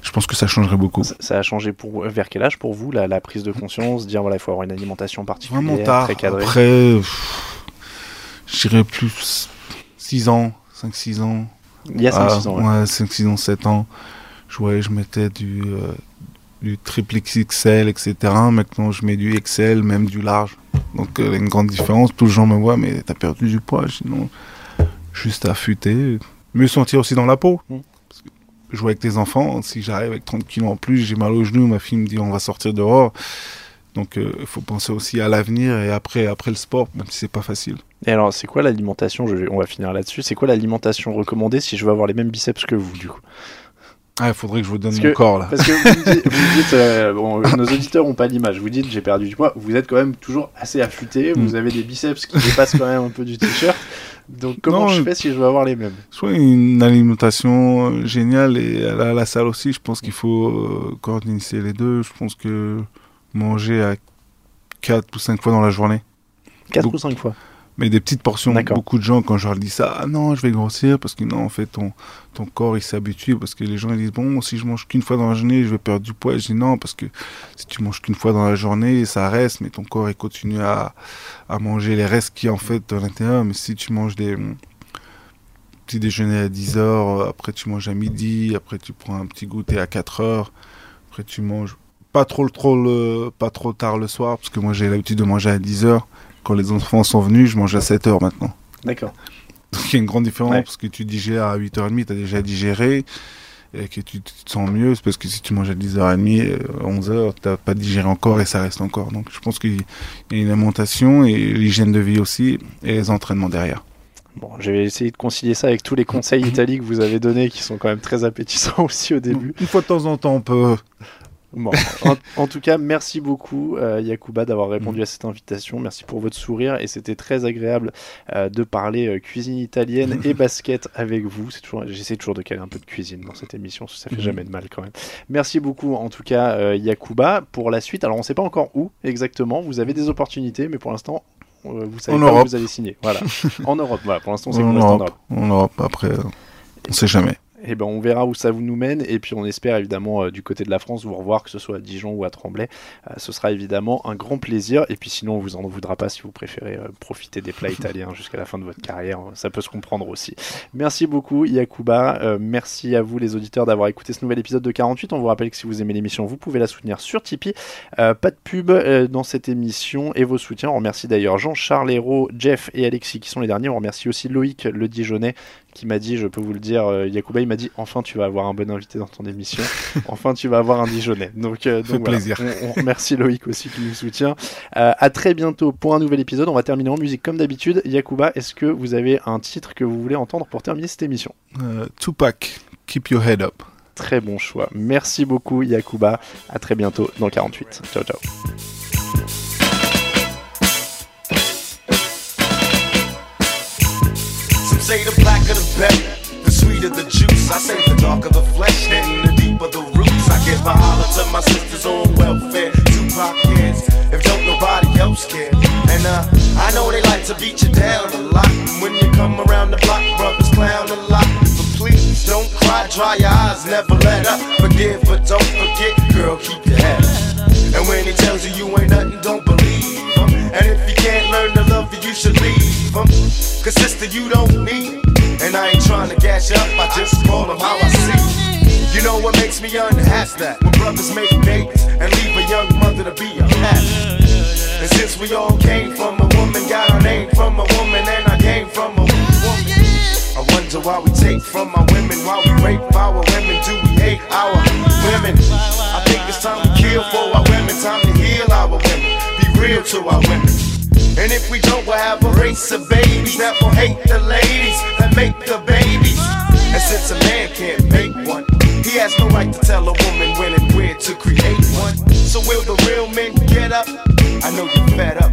je pense que ça changerait beaucoup. Ça, a changé pour vers quel âge pour vous la, la prise de conscience, dire voilà il faut avoir une alimentation particulière, Vraiment tard. très cadrée? Après, je dirais plus 6 ans, 5-6 ans. Il y a 5-6 ans. Ouais, 5-6 ans, 7 ans. Je, voyais, je mettais du, euh, du triple XL, etc. Maintenant, je mets du XL, même du large. Donc, il y a une grande différence. Tous les gens me voient, mais t'as perdu du poids. Sinon, juste affûter. Mieux sentir aussi dans la peau. Mm. jouer avec tes enfants, si j'arrive avec 30 kilos en plus, j'ai mal au genou, ma fille me dit on va sortir dehors. Donc, il euh, faut penser aussi à l'avenir et après, après le sport, même si c'est pas facile. Et alors, c'est quoi l'alimentation? On va finir là-dessus. C'est quoi l'alimentation recommandée si je veux avoir les mêmes biceps que vous, du coup? Ah, il faudrait que je vous donne mon corps là. Parce que vous dites, euh, bon, nos auditeurs n'ont pas l'image. Vous dites, j'ai perdu du poids. Vous êtes quand même toujours assez affûté. Vous mm. avez des biceps qui dépassent quand même un peu du t-shirt. Donc, comment je fais si je veux avoir les mêmes? Soit une alimentation euh, géniale et à la, salle aussi. Je pense qu'il faut coordonner les deux. Je pense que manger à 4 ou 5 fois dans la journée. 4 ou 5 fois mais des petites portions. Beaucoup de gens, quand je leur dis ça, ah non, je vais grossir parce que non, en fait, ton, ton corps, il s'habitue parce que les gens ils disent, bon, si je mange qu'une fois dans la journée, je vais perdre du poids. Je dis non, parce que si tu manges qu'une fois dans la journée, ça reste, mais ton corps, il continue à, à manger les restes qui en fait à l'intérieur. Mais si tu manges des petits déjeuner à 10 heures, après tu manges à midi, après tu prends un petit goûter à 4 heures, après tu manges pas trop, trop le, pas trop tard le soir, parce que moi j'ai l'habitude de manger à 10 heures. Quand les enfants sont venus, je mange à 7 heures maintenant. D'accord. Donc il y a une grande différence Ouais. parce que tu digères à 8h30, tu as déjà digéré et que tu te sens mieux. C'est parce que si tu manges à 10h30, euh, 11h, tu n'as pas digéré encore et ça reste encore. Donc je pense qu'il y a une alimentation et l'hygiène de vie aussi et les entraînements derrière. Bon, je vais essayer de concilier ça avec tous les conseils italiques que vous avez donnés qui sont quand même très appétissants aussi au début. Une fois de temps en temps, on peut. Bon, en, en tout cas, merci beaucoup euh, Yakuba d'avoir répondu à cette invitation. Merci pour votre sourire et c'était très agréable euh, de parler euh, cuisine italienne et basket avec vous. C'est toujours, j'essaie toujours de caler un peu de cuisine dans cette émission, ça fait Mhm. jamais de mal quand même. Merci beaucoup en tout cas euh, Yakuba pour la suite. Alors on sait pas encore où exactement. Vous avez des opportunités, mais pour l'instant. vous savez En pas où vous allez signer. Voilà. en Europe. Voilà. Pour l'instant, c'est En en Europe. En Europe, après, on sait jamais. Eh ben, on verra où ça vous nous mène. Et puis, on espère évidemment euh, du côté de la France vous revoir, que ce soit à Dijon ou à Tremblay. Euh, ce sera évidemment un grand plaisir. Et puis, sinon, on vous en voudra pas si vous préférez euh, profiter des plats italiens jusqu'à la fin de votre carrière. Ça peut se comprendre aussi. Merci beaucoup, Yakuba. Merci à vous, les auditeurs, d'avoir écouté ce nouvel épisode de 48. On vous rappelle que si vous aimez l'émission, vous pouvez la soutenir sur Tipeee. Pas de pub dans cette émission et vos soutiens. On remercie d'ailleurs Jean-Charles Hérault, Jeff et Alexis qui sont les derniers. On remercie aussi Loïc Le Dijonais qui m'a dit, je peux vous le dire, euh, Yakuba, il m'a dit enfin tu vas avoir un bon invité dans ton émission, enfin tu vas avoir un Dijonais. Donc, euh, donc Fait voilà. plaisir. On, on remercie Loïc aussi qui nous soutient. Euh, à très bientôt pour un nouvel épisode. On va terminer en musique comme d'habitude. Yakuba, est-ce que vous avez un titre que vous voulez entendre pour terminer cette émission? Euh, Tupac, keep your head up. Très bon choix. Merci beaucoup Yakuba. À très bientôt dans le 48. Ciao ciao. Say the blacker the sweeter the juice. I say the darker the flesh and the deeper the roots. I give a holler to my sisters on welfare. Tupac cares if don't nobody else care. And uh, I know they like to beat you down a lot. When you come around the block, brothers clown a lot. But please don't cry, dry your eyes, never let up. Forgive, but don't forget, girl, keep your head up. And when he tells you you ain't nothing, don't believe him. And if you can't learn to love you, you should leave him. Cause sister, you don't need. And I ain't trying to gas you up, I just call him how I see. You know what makes me unhappy? That when brothers make babies and leave a young mother to be a parent. And since we all came from a woman, got our name from a woman, and I came from a woman. I wonder why we take from our women, why we rape our women, do we hate our women? I think it's time to kill for our women, time to heal our women, be real to our women. And if we don't, we'll have a race of babies that will hate the ladies make the babies. And since a man can't make one, he has no right to tell a woman when and where to create one. So will the real men get up? I know you're fed up,